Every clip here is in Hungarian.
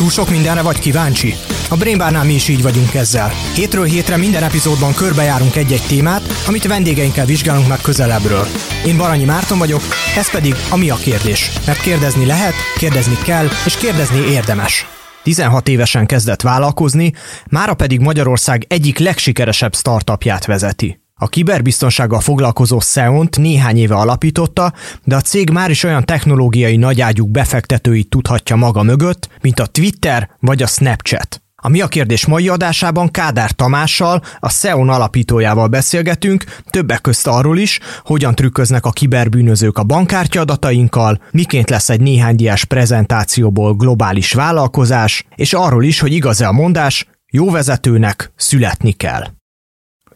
Túl sok mindenre vagy kíváncsi? A Brainbarnál mi is így vagyunk ezzel. Hétről hétre minden epizódban körbejárunk egy-egy témát, amit vendégeinkkel vizsgálunk meg közelebbről. Én Baranyi Márton vagyok, ez pedig a Mi a kérdés. Mert kérdezni lehet, kérdezni kell, és kérdezni érdemes. 16 évesen kezdett vállalkozni, mára pedig Magyarország egyik legsikeresebb startupját vezeti. A kiberbiztonsággal foglalkozó Xeont néhány éve alapította, de a cég már is olyan technológiai nagyágyúk befektetőit tudhatja maga mögött, mint a Twitter vagy a Snapchat. A Mi a kérdés mai adásában Kádár Tamással, a SEON alapítójával beszélgetünk, többek közt arról is, hogyan trükköznek a kiberbűnözők a bankkártya adatainkkal, miként lesz egy néhány diás prezentációból globális vállalkozás, és arról is, hogy igaz-e a mondás, jó vezetőnek születni kell.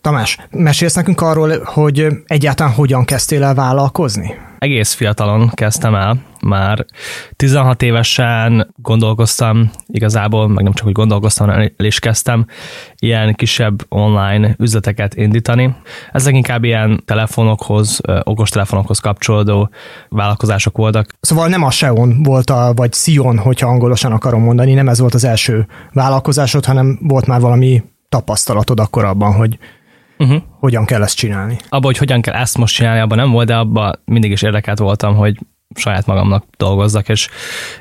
Tamás, mesélsz nekünk arról, hogy egyáltalán hogyan kezdtél el vállalkozni? Egész fiatalon kezdtem el, már 16 évesen gondolkoztam igazából, meg nem csak, hogy gondolkoztam, hanem el is kezdtem ilyen kisebb online üzleteket indítani. Ezek inkább ilyen telefonokhoz, okostelefonokhoz kapcsolódó vállalkozások voltak. Szóval nem a Xeon volt, a, vagy Sion, hogyha angolosan akarom mondani, nem ez volt az első vállalkozásod, hanem volt már valami tapasztalatod akkor abban, hogy uh-huh. hogyan kell ezt csinálni. Abban, hogy hogyan kell ezt most csinálni, abban nem volt, de abban mindig is érdekelt voltam, hogy saját magamnak dolgozzak, és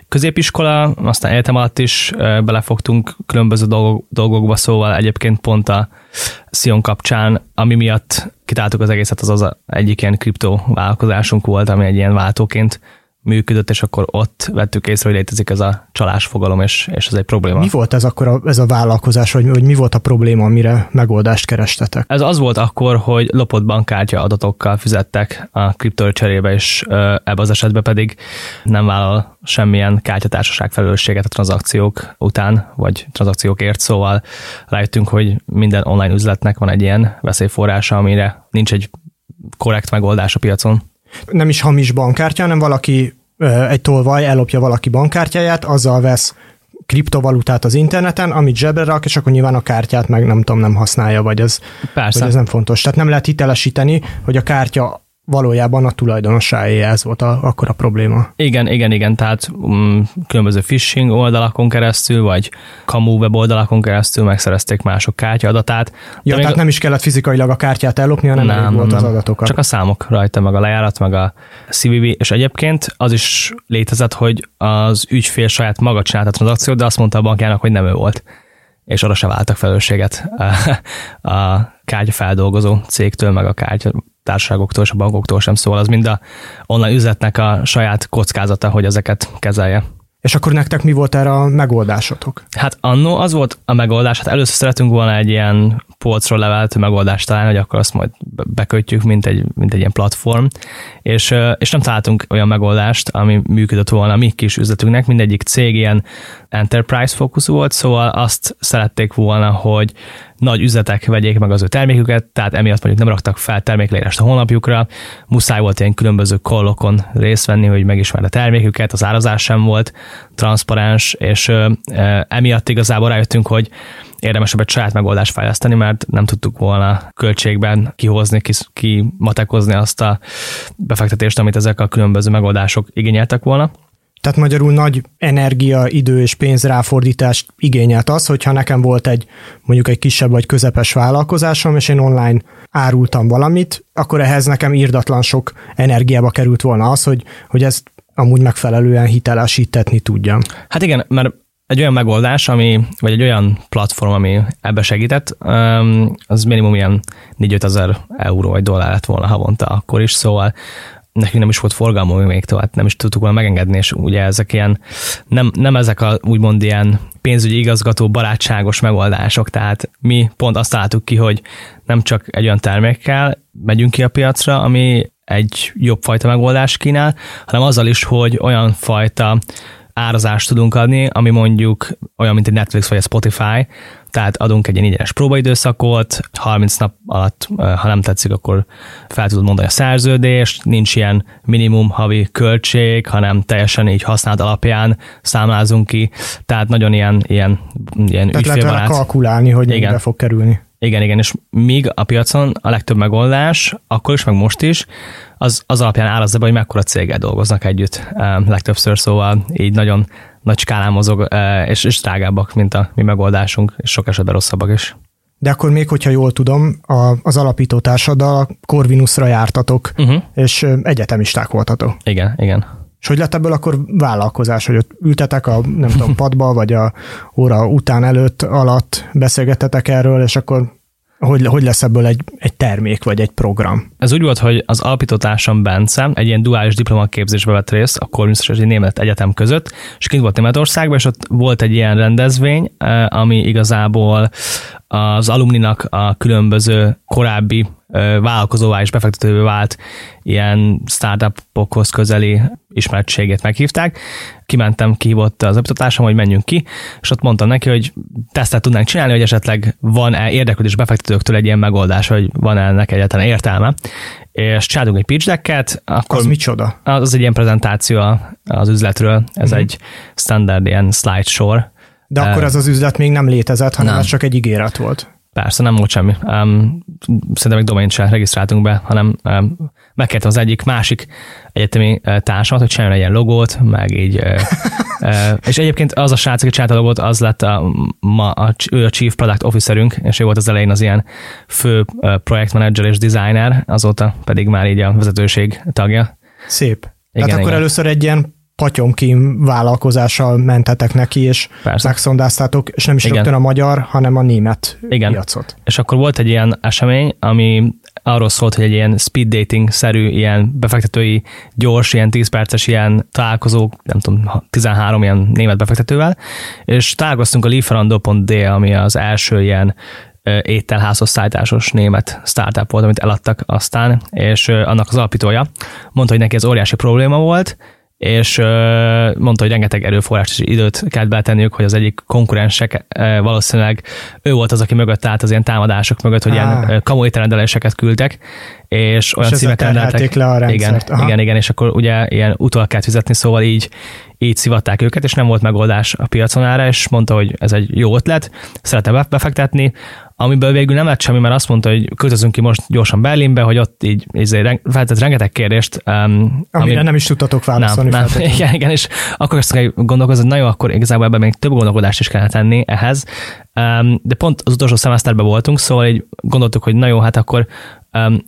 középiskola, aztán egyetem alatt is belefogtunk különböző dolgok, dolgokba, szóval egyébként pont a Sion kapcsán, ami miatt kitáltuk az egészet, az az egyik ilyen kriptovállalkozásunk volt, ami egy ilyen váltóként működött, és akkor ott vettük észre, hogy létezik ez a csalás fogalom, és, és ez egy probléma. Mi volt ez akkor a, ez a vállalkozás, hogy, hogy mi volt a probléma, amire megoldást kerestetek? Ez az volt akkor, hogy lopott bankkártya adatokkal fizettek a kriptó cserébe, és ebbe az esetben pedig nem vállal semmilyen kártyatársaság felelősséget a tranzakciók után, vagy tranzakciókért, szóval rájöttünk, hogy minden online üzletnek van egy ilyen veszélyforrása, amire nincs egy korrekt megoldás a piacon nem is hamis bankkártya, hanem valaki egy tolvaj ellopja valaki bankkártyáját, azzal vesz kriptovalutát az interneten, amit zsebre rak, és akkor nyilván a kártyát meg nem tudom, nem használja, vagy ez, Persze. Vagy ez nem fontos. Tehát nem lehet hitelesíteni, hogy a kártya valójában a tulajdonosáé, ez volt a, akkor a probléma. Igen, igen, igen, tehát um, különböző phishing oldalakon keresztül, vagy kamu weboldalakon keresztül megszerezték mások kártya adatát. Ja, tehát nem is kellett fizikailag a kártyát ellopni, hanem nem, volt nem, az adatokat. Csak a számok rajta, meg a lejárat, meg a CVV, és egyébként az is létezett, hogy az ügyfél saját maga csinálta a tranzakciót, de azt mondta a bankjának, hogy nem ő volt és arra se váltak felelősséget a kártyafeldolgozó cégtől, meg a kártya társaságoktól és a bankoktól sem szól, az mind a online üzletnek a saját kockázata, hogy ezeket kezelje. És akkor nektek mi volt erre a megoldásotok? Hát annó az volt a megoldás, hát először szeretünk volna egy ilyen polcról leveltő megoldást találni, hogy akkor azt majd bekötjük, mint egy, mint egy ilyen platform, és, és nem találtunk olyan megoldást, ami működött volna a mi kis üzletünknek, mindegyik cég ilyen enterprise fókuszú volt, szóval azt szerették volna, hogy nagy üzletek vegyék meg az ő terméküket, tehát emiatt mondjuk nem raktak fel termékleírást a honlapjukra, muszáj volt ilyen különböző kollokon részt venni, hogy megismerd a terméküket, az árazás sem volt transzparens, és emiatt igazából rájöttünk, hogy érdemesebb egy saját megoldást fejleszteni, mert nem tudtuk volna költségben kihozni, kimatekozni azt a befektetést, amit ezek a különböző megoldások igényeltek volna. Tehát magyarul nagy energia, idő és pénz ráfordítást igényelt az, hogyha nekem volt egy mondjuk egy kisebb vagy közepes vállalkozásom, és én online árultam valamit, akkor ehhez nekem írdatlan sok energiába került volna az, hogy, hogy ezt amúgy megfelelően hitelesítetni tudjam. Hát igen, mert egy olyan megoldás, ami, vagy egy olyan platform, ami ebbe segített, az minimum ilyen 4 ezer euró vagy dollár lett volna havonta akkor is, szóval nekünk nem is volt forgalmunk még tovább, nem is tudtuk volna megengedni, és ugye ezek ilyen, nem, nem ezek a úgymond ilyen pénzügyi igazgató barátságos megoldások, tehát mi pont azt találtuk ki, hogy nem csak egy olyan termékkel megyünk ki a piacra, ami egy jobb fajta megoldást kínál, hanem azzal is, hogy olyan fajta árazást tudunk adni, ami mondjuk olyan, mint egy Netflix vagy a Spotify, tehát adunk egy ilyen ingyenes próbaidőszakot, 30 nap alatt, ha nem tetszik, akkor fel tudod mondani a szerződést, nincs ilyen minimum havi költség, hanem teljesen így használt alapján számlázunk ki, tehát nagyon ilyen, ilyen, ilyen tehát ügyfélbarát. lehet kalkulálni, hogy Igen. fog kerülni. Igen, igen, és míg a piacon a legtöbb megoldás, akkor is, meg most is, az, az alapján árazza be, hogy mekkora céggel dolgoznak együtt legtöbbször, szóval így nagyon nagy skálán mozog, és, és drágábbak, mint a mi megoldásunk, és sok esetben rosszabbak is. De akkor még, hogyha jól tudom, a, az alapító társaddal Corvinusra jártatok, uh-huh. és egyetemisták voltatok. Igen, igen. És hogy lett ebből akkor vállalkozás, hogy ott ültetek a, nem tudom, padba, vagy a óra után előtt, alatt beszélgettetek erről, és akkor hogy, hogy lesz ebből egy, egy termék vagy egy program? Ez úgy volt, hogy az alapítótársam Bence egy ilyen duális diplomaképzésbe vett részt a Corvinus és egy német egyetem között, és kint volt Németországban, és ott volt egy ilyen rendezvény, eh, ami igazából az alumninak a különböző korábbi vállalkozóvá és befektetővé vált ilyen startupokhoz közeli ismertségét meghívták. Kimentem, kihívott az oktatásom, hogy menjünk ki, és ott mondtam neki, hogy tesztet tudnánk csinálni, hogy esetleg van-e érdeklődés befektetőktől egy ilyen megoldás, hogy van-e ennek egyáltalán értelme. És csináltunk egy pitch decket. Akkor az micsoda? Az egy ilyen prezentáció az üzletről, ez uh-huh. egy standard ilyen slide sor, de akkor ez az üzlet még nem létezett, hanem nem. ez csak egy ígéret volt. Persze, nem volt semmi. Um, szerintem még domaint sem regisztráltunk be, hanem um, megkértem az egyik másik egyetemi uh, társamat, hogy csináljon egy ilyen logót, meg így. Uh, és egyébként az a srác, aki csinálta a logót, az lett a, ma, a, ő a Chief Product Officerünk, és ő volt az elején az ilyen fő projektmenedzser és designer, azóta pedig már így a vezetőség tagja. Szép. Igen, Tehát akkor először egy ilyen patyomkim vállalkozással mentetek neki, és Persze. megszondáztátok, és nem is Igen. rögtön a magyar, hanem a német Igen. piacot. És akkor volt egy ilyen esemény, ami arról szólt, hogy egy ilyen speed dating-szerű, ilyen befektetői, gyors, ilyen 10 perces ilyen találkozó, nem tudom, 13 ilyen német befektetővel, és találkoztunk a Lieferando.d, ami az első ilyen ételházhoz szállításos német startup volt, amit eladtak aztán, és annak az alapítója mondta, hogy neki ez óriási probléma volt, és mondta, hogy rengeteg erőforrást és időt kellett beletenniük, hogy az egyik konkurensek valószínűleg ő volt az, aki mögött állt az ilyen támadások mögött, hogy ah. ilyen kamu étrendeléseket küldtek, és olyan és címek rendeltek. le a rendszert. Igen, igen, igen, és akkor ugye ilyen utol kellett fizetni, szóval így, így szivatták őket, és nem volt megoldás a piacon erre, és mondta, hogy ez egy jó ötlet, szeretne befektetni, amiből végül nem lett semmi, mert azt mondta, hogy költözünk ki most gyorsan Berlinbe, hogy ott így, így feltett rengeteg kérdést. Um, Amire ami, nem is tudtatok válaszolni. Nem, nem, igen, igen, és akkor azt gondolkozni, hogy na jó, akkor igazából ebben még több gondolkodást is kellene tenni ehhez. Um, de pont az utolsó szemeszterben voltunk, szóval így gondoltuk, hogy na jó, hát akkor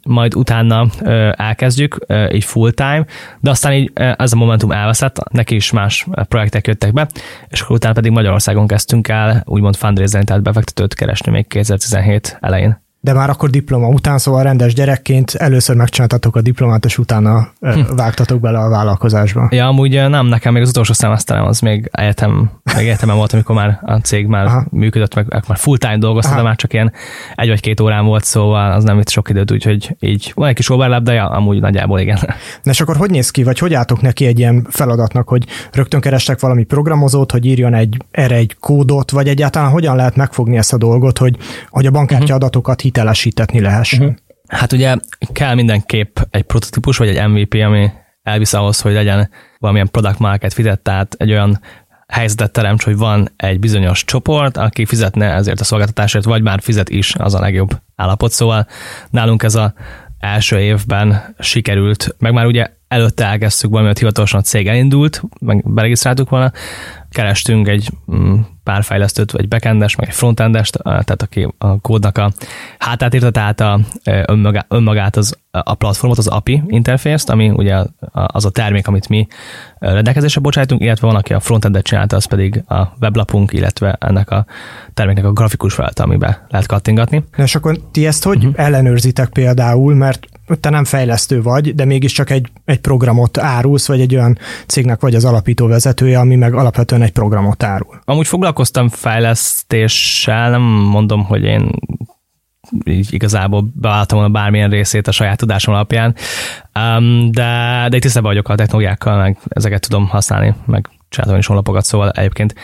majd utána elkezdjük, így full time, de aztán így ez a momentum elveszett, neki is más projektek jöttek be, és akkor utána pedig Magyarországon kezdtünk el úgymond fundraising, tehát befektetőt keresni még 2017 elején de már akkor diploma után, szóval rendes gyerekként először megcsináltatok a diplomát, és utána hm. vágtatok bele a vállalkozásba. Ja, amúgy nem, nekem még az utolsó szemeszterem az még egyetem, még egyetemen volt, amikor már a cég már Aha. működött, meg már full time dolgoztam, de már csak ilyen egy vagy két órán volt, szóval az nem itt sok időt, úgyhogy így van egy kis overlap, de ja, amúgy nagyjából igen. Na és akkor hogy néz ki, vagy hogy álltok neki egy ilyen feladatnak, hogy rögtön kerestek valami programozót, hogy írjon egy, erre egy kódot, vagy egyáltalán hogyan lehet megfogni ezt a dolgot, hogy, hogy a bankkártya uh-huh. adatokat hitelesítetni lehessen? Uh-huh. Hát ugye kell mindenképp egy prototípus, vagy egy MVP, ami elvisz ahhoz, hogy legyen valamilyen product market fit, tehát egy olyan helyzetet teremts, hogy van egy bizonyos csoport, aki fizetne ezért a szolgáltatásért, vagy már fizet is, az a legjobb állapot. Szóval nálunk ez a első évben sikerült, meg már ugye előtte elkezdtük valami, hogy hivatalosan a cég elindult, meg beregisztráltuk volna, kerestünk egy mm, pár fejlesztőt, vagy backendes, meg egy frontendest, tehát aki a kódnak a hátát írta, tehát a, önmagát, önmagát az, a platformot, az API interfészt, ami ugye az a termék, amit mi rendelkezésre bocsájtunk, illetve van, aki a frontendet csinálta, az pedig a weblapunk, illetve ennek a terméknek a grafikus felete, amiben lehet kattingatni. És akkor ti ezt hogy uh-huh. ellenőrzitek például, mert te nem fejlesztő vagy, de mégiscsak egy, egy programot árulsz, vagy egy olyan cégnek vagy az alapító vezetője, ami meg alapvetően egy programot árul. Amúgy foglalkoztam fejlesztéssel, nem mondom, hogy én így igazából beváltam volna bármilyen részét a saját tudásom alapján, um, de, de tisztában vagyok a technológiákkal, meg ezeket tudom használni, meg csináltam is honlapokat, szóval egyébként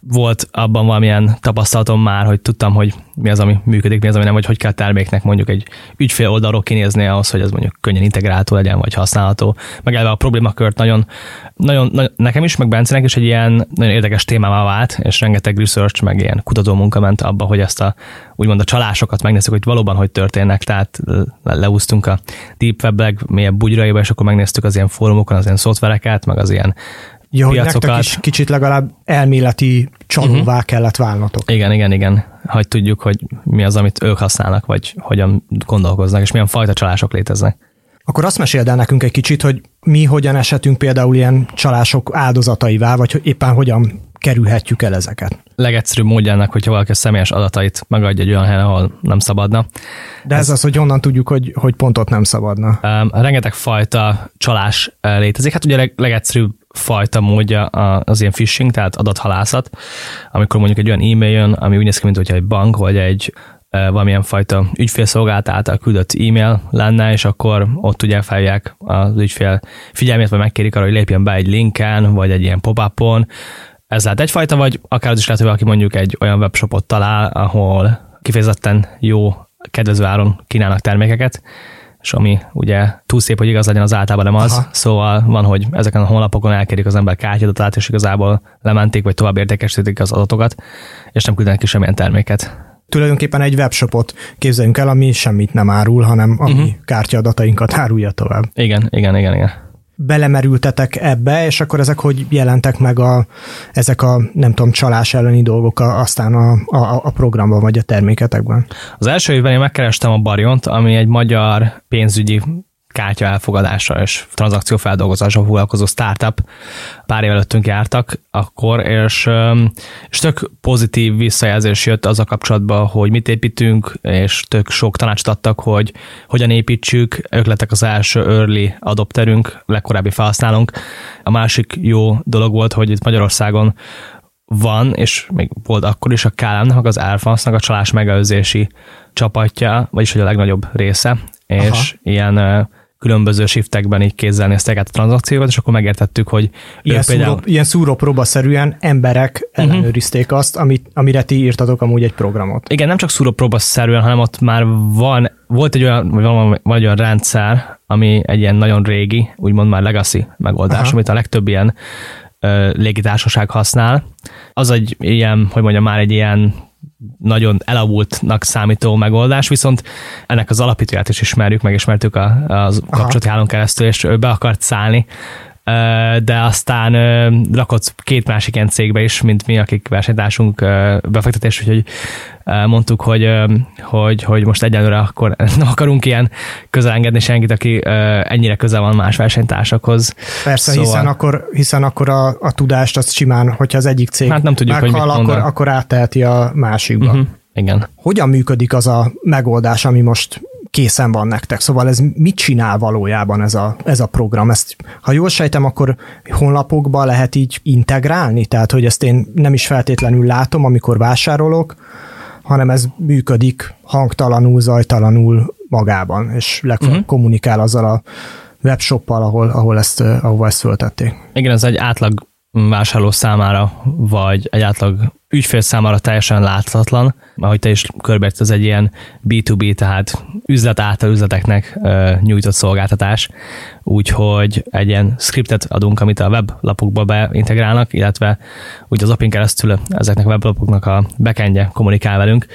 volt abban valamilyen tapasztalatom már, hogy tudtam, hogy mi az, ami működik, mi az, ami nem, vagy hogy kell terméknek mondjuk egy ügyfél oldalról kinézni ahhoz, hogy ez mondjuk könnyen integrálható legyen, vagy használható. Meg elve a problémakört nagyon, nagyon, nagyon, nekem is, meg Bencenek is egy ilyen nagyon érdekes témává vált, és rengeteg research, meg ilyen kutató munka ment abba, hogy ezt a úgymond a csalásokat megnézzük, hogy valóban hogy történnek, tehát leúztunk a Deep Web mélyebb bugyraiba, és akkor megnéztük az ilyen fórumokon az ilyen szoftvereket, meg az ilyen ja, hogy piacokat. nektek is kicsit legalább elméleti csalóvá uh-huh. kellett válnotok. Igen, igen, igen. Hogy tudjuk, hogy mi az, amit ők használnak, vagy hogyan gondolkoznak, és milyen fajta csalások léteznek. Akkor azt meséld el nekünk egy kicsit, hogy mi hogyan esetünk például ilyen csalások áldozataivá, vagy hogy éppen hogyan kerülhetjük el ezeket. Legegyszerűbb módjának, hogyha valaki a személyes adatait megadja egy olyan helyen, ahol nem szabadna. De ez, ez az, hogy honnan tudjuk, hogy, hogy pontot nem szabadna. Um, rengeteg fajta csalás uh, létezik. Hát ugye leg, legegyszerűbb fajta módja az ilyen phishing, tehát adathalászat, amikor mondjuk egy olyan e-mail jön, ami úgy néz ki, mint hogyha egy bank vagy egy valamilyen fajta ügyfélszolgálat által küldött e-mail lenne, és akkor ott ugye felják az ügyfél figyelmét, vagy megkérik arra, hogy lépjen be egy linken, vagy egy ilyen pop-upon. Ez lehet egyfajta, vagy akár az is lehet, hogy valaki mondjuk egy olyan webshopot talál, ahol kifejezetten jó, kedvező áron kínálnak termékeket, és ami ugye túl szép, hogy igaz legyen, az általában nem az. Aha. Szóval van, hogy ezeken a honlapokon elkérik az ember kártyadatát, és igazából lementék, vagy tovább értékesítik az adatokat, és nem küldenek ki semmilyen terméket tulajdonképpen egy webshopot képzeljünk el, ami semmit nem árul, hanem ami uh-huh. kártyaadatainkat árulja tovább. Igen, igen, igen, igen belemerültetek ebbe, és akkor ezek hogy jelentek meg a, ezek a, nem tudom, csalás elleni dolgok a, aztán a, a, a programban vagy a terméketekben? Az első évben én megkerestem a Bariont, ami egy magyar pénzügyi kártya elfogadása és tranzakciófeldolgozása foglalkozó startup pár év előttünk jártak akkor, és, és tök pozitív visszajelzés jött az a kapcsolatban, hogy mit építünk, és tök sok tanácsot adtak, hogy hogyan építsük. Ők lettek az első early adopterünk, legkorábbi felhasználónk. A másik jó dolog volt, hogy itt Magyarországon van, és még volt akkor is a KLM-nak, az Airfance-nak a csalás megelőzési csapatja, vagyis hogy a legnagyobb része, és Aha. ilyen különböző shiftekben így kézzel néztek át a tranzakciókat, és akkor megértettük, hogy ilyen, például... szúró, ilyen szúrópróba-szerűen emberek uh-huh. ellenőrizték azt, amit, amire ti írtatok amúgy egy programot. Igen, nem csak szúrópróba-szerűen, hanem ott már van, volt egy olyan, vagy van, van egy olyan rendszer, ami egy ilyen nagyon régi, úgymond már legacy megoldás, Aha. amit a legtöbb ilyen ö, légitársaság használ. Az egy ilyen, hogy mondjam, már egy ilyen nagyon elavultnak számító megoldás, viszont ennek az alapítóját is ismerjük, megismertük a, az kapcsolati hálón keresztül, és ő be akart szállni, de aztán rakott két másik ilyen cégbe is, mint mi, akik versenytársunk befektetés, úgyhogy mondtuk, hogy, hogy, hogy most egyenlőre akkor nem akarunk ilyen közel engedni senkit, aki ennyire közel van más versenytársakhoz. Persze, szóval... hiszen akkor, hiszen akkor a, a tudást azt simán, hogyha az egyik cég hát nem tudjuk, meghal, hogy akkor, akkor átteheti a másikba. Uh-huh. Igen. Hogyan működik az a megoldás, ami most készen van nektek. Szóval ez mit csinál valójában ez a, ez a program? Ezt, ha jól sejtem, akkor honlapokba lehet így integrálni? Tehát, hogy ezt én nem is feltétlenül látom, amikor vásárolok, hanem ez működik hangtalanul, zajtalanul magában, és legfeljebb uh-huh. kommunikál azzal a webshoppal, ahol, ahol ezt, ahol ezt föltették. Igen, ez egy átlag vásárló számára, vagy egy átlag ügyfél számára teljesen láthatatlan, ahogy te is körbért, ez egy ilyen B2B, tehát üzlet által üzleteknek nyújtott szolgáltatás, úgyhogy egy ilyen scriptet adunk, amit a weblapokba beintegrálnak, illetve úgy az apin keresztül ezeknek a weblapoknak a backendje kommunikál velünk,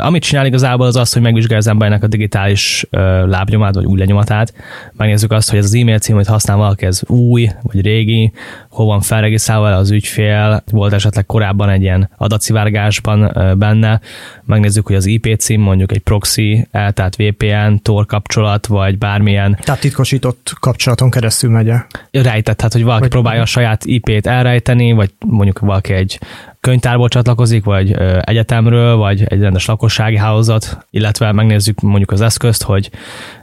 amit csinál igazából az az, hogy megvizsgálja az embernek a digitális lábnyomát, vagy új lenyomatát. Megnézzük azt, hogy ez az e-mail cím, amit használ valaki, ez új, vagy régi, hol van felregisztrálva az ügyfél, volt esetleg korábban egy ilyen adatszivárgásban benne. Megnézzük, hogy az IP cím mondjuk egy proxy, tehát VPN, Tor kapcsolat, vagy bármilyen. Tehát titkosított kapcsolaton keresztül megy Rejtett, tehát hogy valaki vagy... próbálja a saját IP-t elrejteni, vagy mondjuk valaki egy könyvtárból csatlakozik, vagy egyetemről, vagy egy rendes lakossági hálózat, illetve megnézzük mondjuk az eszközt, hogy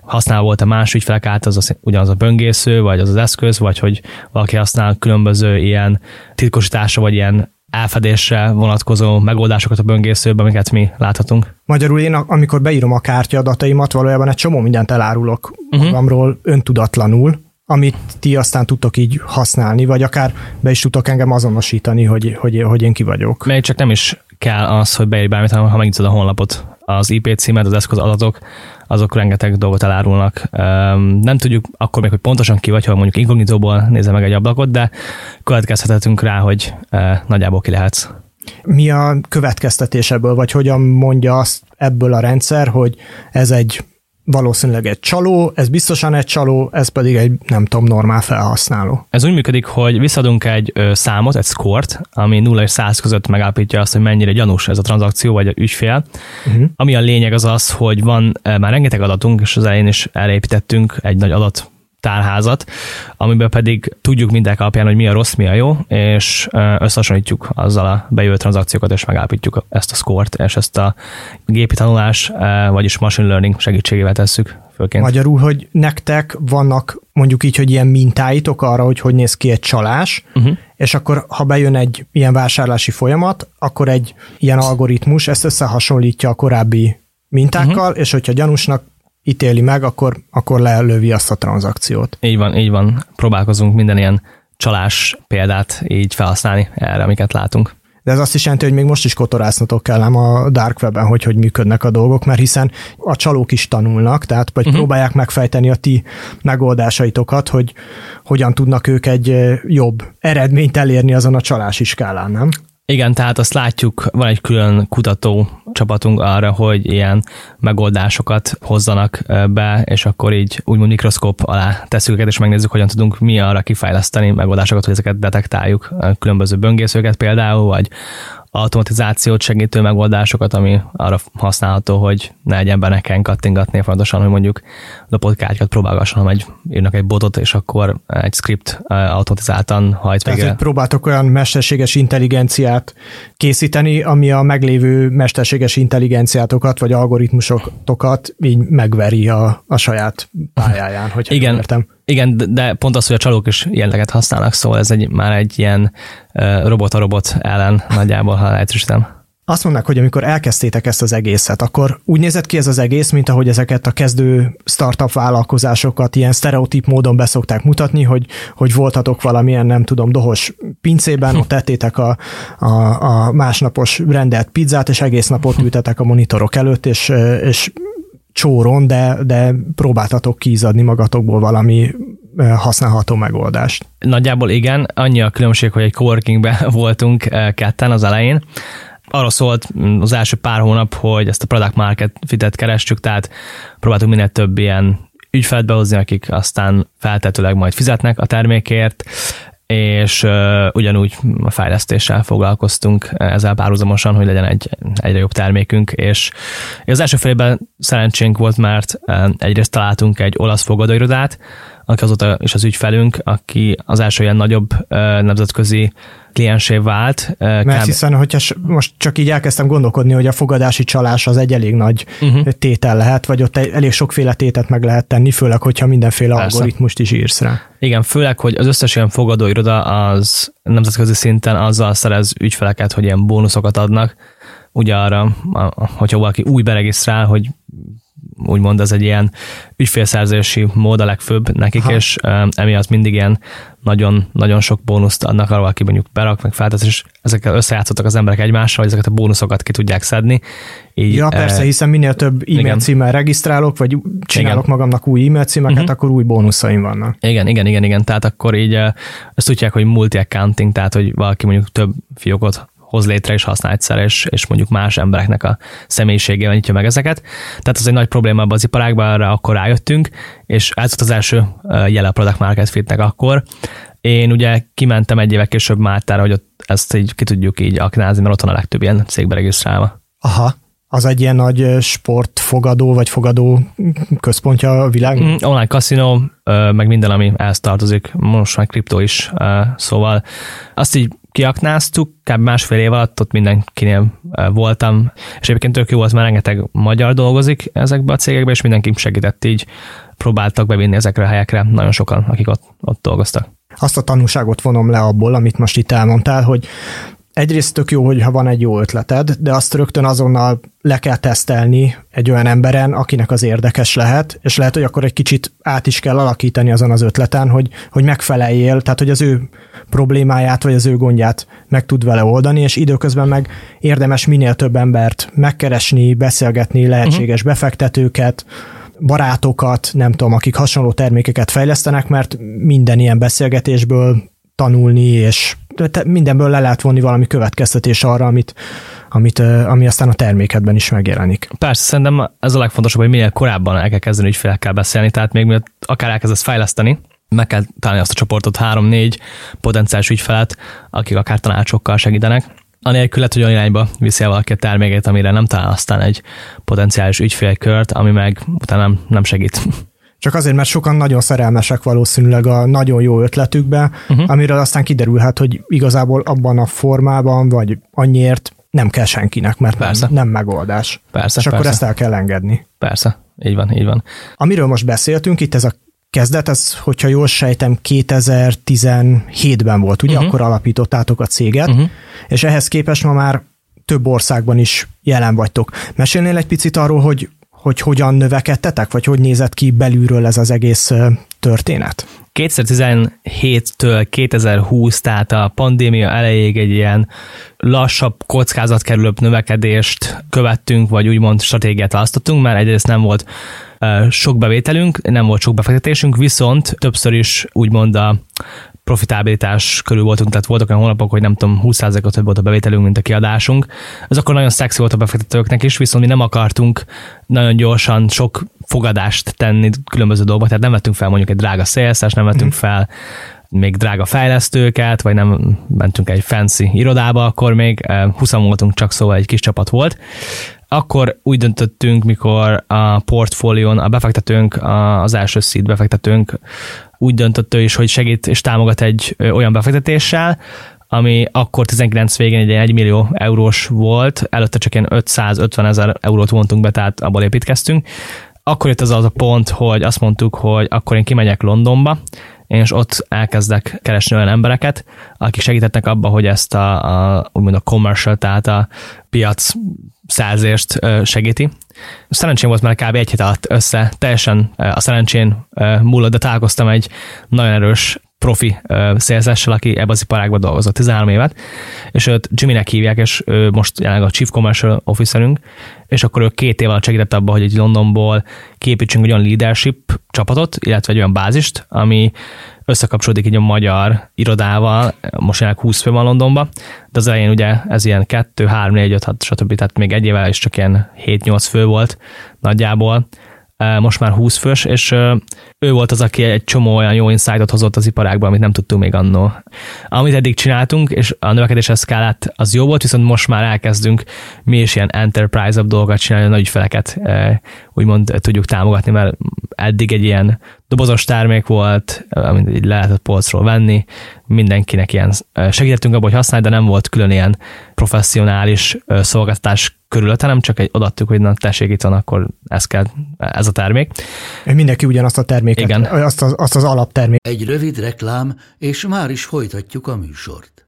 használ volt-e más ügyfelek át az, az ugyanaz a böngésző, vagy az az eszköz, vagy hogy valaki használ különböző ilyen titkosításra, vagy ilyen elfedésre vonatkozó megoldásokat a böngészőben, amiket mi láthatunk. Magyarul én, amikor beírom a kártya adataimat, valójában egy csomó mindent elárulok uh-huh. magamról öntudatlanul, amit ti aztán tudtok így használni, vagy akár be is tudtok engem azonosítani, hogy, hogy, hogy én ki vagyok. Még csak nem is kell az, hogy beírj bármit, hanem ha megnyitod a honlapot, az IP címet, az eszköz adatok, azok rengeteg dolgot elárulnak. Nem tudjuk akkor még, hogy pontosan ki vagy, ha mondjuk inkognitóból nézze meg egy ablakot, de következhetünk rá, hogy nagyjából ki lehetsz. Mi a következtetés ebből, vagy hogyan mondja azt ebből a rendszer, hogy ez egy valószínűleg egy csaló, ez biztosan egy csaló, ez pedig egy, nem tudom, normál felhasználó. Ez úgy működik, hogy visszadunk egy ö, számot, egy skort, ami 0 és 100 között megállapítja azt, hogy mennyire gyanús ez a tranzakció vagy a ügyfél. Uh-huh. Ami a lényeg az az, hogy van már rengeteg adatunk, és az elején is elépítettünk egy nagy adat tárházat, amiben pedig tudjuk mindenek alapján, hogy mi a rossz, mi a jó, és összehasonlítjuk azzal a bejövő tranzakciókat, és megállapítjuk ezt a skort, és ezt a gépi tanulás, vagyis machine learning segítségével tesszük főként. Magyarul, hogy nektek vannak mondjuk így, hogy ilyen mintáitok arra, hogy hogy néz ki egy csalás, uh-huh. és akkor ha bejön egy ilyen vásárlási folyamat, akkor egy ilyen algoritmus ezt összehasonlítja a korábbi mintákkal, uh-huh. és hogyha gyanúsnak ítéli meg, akkor, akkor lelövi azt a tranzakciót. Így van, így van. Próbálkozunk minden ilyen csalás példát így felhasználni erre, amiket látunk. De ez azt is jelenti, hogy még most is kotorásznotok kell nem a dark webben, hogy hogy működnek a dolgok, mert hiszen a csalók is tanulnak, tehát vagy uh-huh. próbálják megfejteni a ti megoldásaitokat, hogy hogyan tudnak ők egy jobb eredményt elérni azon a csalási skálán, nem? Igen, tehát azt látjuk, van egy külön kutató csapatunk arra, hogy ilyen megoldásokat hozzanak be, és akkor így úgymond mikroszkóp alá tesszük őket, és megnézzük, hogyan tudunk mi arra kifejleszteni megoldásokat, hogy ezeket detektáljuk, különböző böngészőket például, vagy automatizációt segítő megoldásokat, ami arra használható, hogy ne egy embernek kell kattingatni fontosan, hogy mondjuk lopott kártyát próbálgasson, hanem egy, írnak egy botot, és akkor egy script automatizáltan hajt Tehát, végre. próbáltok olyan mesterséges intelligenciát készíteni, ami a meglévő mesterséges intelligenciátokat, vagy algoritmusokat így megveri a, a saját pályáján, hogy Igen. értem. Igen, de pont az, hogy a csalók is ilyeneket használnak, szóval ez egy, már egy ilyen robot a robot ellen nagyjából, ha egyszerűsítem. Azt mondnak, hogy amikor elkezdtétek ezt az egészet, akkor úgy nézett ki ez az egész, mint ahogy ezeket a kezdő startup vállalkozásokat ilyen sztereotíp módon beszokták mutatni, hogy, hogy voltatok valamilyen, nem tudom, dohos pincében, ott tettétek a, a, a másnapos rendelt pizzát, és egész napot ültetek a monitorok előtt, és, és csóron, de, de próbáltatok kízadni magatokból valami használható megoldást. Nagyjából igen, annyi a különbség, hogy egy coworkingben voltunk ketten az elején, arról szólt az első pár hónap, hogy ezt a product market fitet kerestük, tehát próbáltunk minél több ilyen ügyfelet behozni, akik aztán feltetőleg majd fizetnek a termékért, és uh, ugyanúgy a fejlesztéssel foglalkoztunk ezzel párhuzamosan, hogy legyen egy egyre jobb termékünk, és az első félben szerencsénk volt, mert egyrészt találtunk egy olasz fogadóirodát, aki azóta is az ügyfelünk, aki az első ilyen nagyobb uh, nemzetközi kliensé vált. Mert kb. hiszen, hogyha most csak így elkezdtem gondolkodni, hogy a fogadási csalás az egy elég nagy uh-huh. tétel lehet, vagy ott elég sokféle tétet meg lehet tenni, főleg, hogyha mindenféle Persze. algoritmust is írsz rá. Igen, főleg, hogy az összes ilyen fogadóiroda az nemzetközi szinten azzal szerez ügyfeleket, hogy ilyen bónuszokat adnak, ugye arra, hogyha valaki új beregisztrál, hogy úgymond ez egy ilyen ügyfélszerzési mód a legfőbb nekik, Aha. és emiatt mindig ilyen nagyon, nagyon sok bónuszt adnak arra, aki mondjuk berak, meg feltesz, és ezekkel összejátszottak az emberek egymással, hogy ezeket a bónuszokat ki tudják szedni. Így, ja, persze, hiszen minél több e-mail címmel regisztrálok, vagy csinálok igen. magamnak új e-mail címeket, uh-huh. akkor új bónuszaim vannak. Igen, igen, igen, igen. Tehát akkor így ezt tudják, hogy multi-accounting, tehát hogy valaki mondjuk több fiókot hoz létre és használ egyszer, és, és mondjuk más embereknek a személyiségével nyitja meg ezeket. Tehát az egy nagy probléma az iparágban, arra akkor rájöttünk, és ez volt az első jele a Product Market Fitnek akkor. Én ugye kimentem egy éve később Máltára, hogy ott ezt így ki tudjuk így aknázni, mert ott van a legtöbb ilyen cégbe regisztrálva. Aha, az egy ilyen nagy sportfogadó, vagy fogadó központja a világ? Mm, online kaszinó, meg minden, ami ehhez tartozik, most már kriptó is, szóval azt így kiaknáztuk, kb. másfél év alatt ott mindenkinél voltam, és egyébként tök jó volt, mert rengeteg magyar dolgozik ezekbe a cégekbe, és mindenki segített így, próbáltak bevinni ezekre a helyekre nagyon sokan, akik ott, ott dolgoztak. Azt a tanúságot vonom le abból, amit most itt elmondtál, hogy egyrészt tök jó, hogyha van egy jó ötleted, de azt rögtön azonnal le kell tesztelni egy olyan emberen, akinek az érdekes lehet, és lehet, hogy akkor egy kicsit át is kell alakítani azon az ötleten, hogy, hogy megfeleljél, tehát hogy az ő problémáját vagy az ő gondját meg tud vele oldani, és időközben meg érdemes minél több embert megkeresni, beszélgetni, lehetséges uh-huh. befektetőket, barátokat, nem tudom, akik hasonló termékeket fejlesztenek, mert minden ilyen beszélgetésből tanulni, és mindenből le lehet vonni valami következtetés arra, amit, amit, ami aztán a termékedben is megjelenik. Persze, szerintem ez a legfontosabb, hogy minél korábban el kell kezdeni ügyfélekkel beszélni, tehát még mielőtt akár elkezdesz fejleszteni, meg kell találni azt a csoportot, három-négy potenciális ügyfelet, akik akár tanácsokkal segítenek. Anélkül lehet, hogy olyan irányba viszi el valaki a terméket, amire nem talál aztán egy potenciális ügyfélkört, ami meg utána nem segít. Csak azért, mert sokan nagyon szerelmesek valószínűleg a nagyon jó ötletükbe, uh-huh. amiről aztán kiderülhet, hogy igazából abban a formában, vagy annyiért nem kell senkinek, mert persze. Nem, nem megoldás. Persze, És persze. akkor ezt el kell engedni. Persze, így van, így van. Amiről most beszéltünk, itt ez a kezdet, ez, hogyha jól sejtem, 2017-ben volt, ugye? Uh-huh. Akkor alapítottátok a céget, uh-huh. és ehhez képest ma már több országban is jelen vagytok. Mesélnél egy picit arról, hogy, hogy hogyan növekedtetek, vagy hogy nézett ki belülről ez az egész történet? 2017-től 2020, tehát a pandémia elejéig egy ilyen lassabb, kockázatkerülőbb növekedést követtünk, vagy úgymond stratégiát választottunk, mert egyrészt nem volt sok bevételünk, nem volt sok befektetésünk, viszont többször is úgymond a profitabilitás körül voltunk, tehát voltak olyan hónapok, hogy nem tudom, 20%-ot több volt a bevételünk, mint a kiadásunk. Ez akkor nagyon szexi volt a befektetőknek is, viszont mi nem akartunk nagyon gyorsan sok fogadást tenni különböző dolgokba, tehát nem vettünk fel mondjuk egy drága szélszes, nem vettünk mhm. fel még drága fejlesztőket, vagy nem mentünk egy fancy irodába, akkor még 20 voltunk csak, szóval egy kis csapat volt. Akkor úgy döntöttünk, mikor a portfólión a befektetőnk, az első seed befektetőnk úgy döntött ő is, hogy segít és támogat egy olyan befektetéssel, ami akkor 19 végén egy 1 millió eurós volt, előtte csak ilyen 550 ezer eurót vontunk be, tehát abból építkeztünk. Akkor jött az az a pont, hogy azt mondtuk, hogy akkor én kimegyek Londonba, és ott elkezdek keresni olyan embereket, akik segítettek abba, hogy ezt a, a úgymond a commercial, tehát a piac szerzést segíti. Szerencsém volt, mert kb. egy hét alatt össze, teljesen a szerencsén múlott, de találkoztam egy nagyon erős profi szélzessel, aki ebben az iparágban dolgozott 13 évet, és őt Jimmynek hívják, és ő most jelenleg a Chief Commercial Officerünk, és akkor ő két év alatt segített abban, hogy egy Londonból képítsünk egy olyan leadership csapatot, illetve egy olyan bázist, ami összekapcsolódik egy a magyar irodával, most jelenleg 20 fő van Londonban, de az elején ugye ez ilyen 2, 3, 4, 5, 6, stb. Tehát még egy évvel is csak ilyen 7-8 fő volt nagyjából, most már 20 fős, és ő volt az, aki egy csomó olyan jó insightot hozott az iparágba, amit nem tudtunk még annó. Amit eddig csináltunk, és a növekedés eszkálát az jó volt, viszont most már elkezdünk mi is ilyen enterprise-abb dolgokat csinálni, nagy ügyfeleket úgymond tudjuk támogatni, mert eddig egy ilyen dobozos termék volt, amit így lehetett polcról venni, mindenkinek ilyen segítettünk abban, hogy használj, de nem volt külön ilyen professzionális szolgáltatás körülött, hanem csak egy odattük, hogy na tessék itt van, akkor ez kell, ez a termék. Mindenki ugyanazt a terméket, Igen. Azt, az, azt az alaptermék. Egy rövid reklám, és már is folytatjuk a műsort.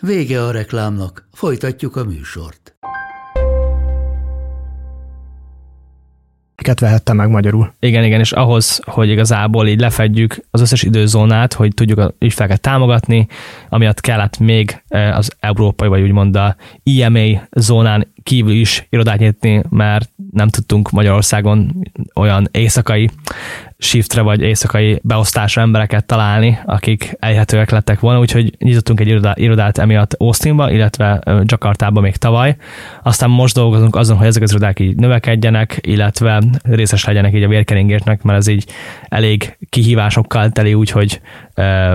Vége a reklámnak, folytatjuk a műsort. Miket meg magyarul? Igen, igen, és ahhoz, hogy igazából így lefedjük az összes időzónát, hogy tudjuk a ügyfeleket támogatni, amiatt kellett még eh, az európai, vagy úgymond a IMA zónán kívül is irodát nyitni, mert nem tudtunk Magyarországon olyan éjszakai shiftre vagy éjszakai beosztásra embereket találni, akik elérhetőek lettek volna, úgyhogy nyitottunk egy irodát, irodát emiatt Austinba, illetve Jakartába még tavaly. Aztán most dolgozunk azon, hogy ezek az irodák így növekedjenek, illetve részes legyenek így a vérkeringésnek, mert ez így elég kihívásokkal teli, úgyhogy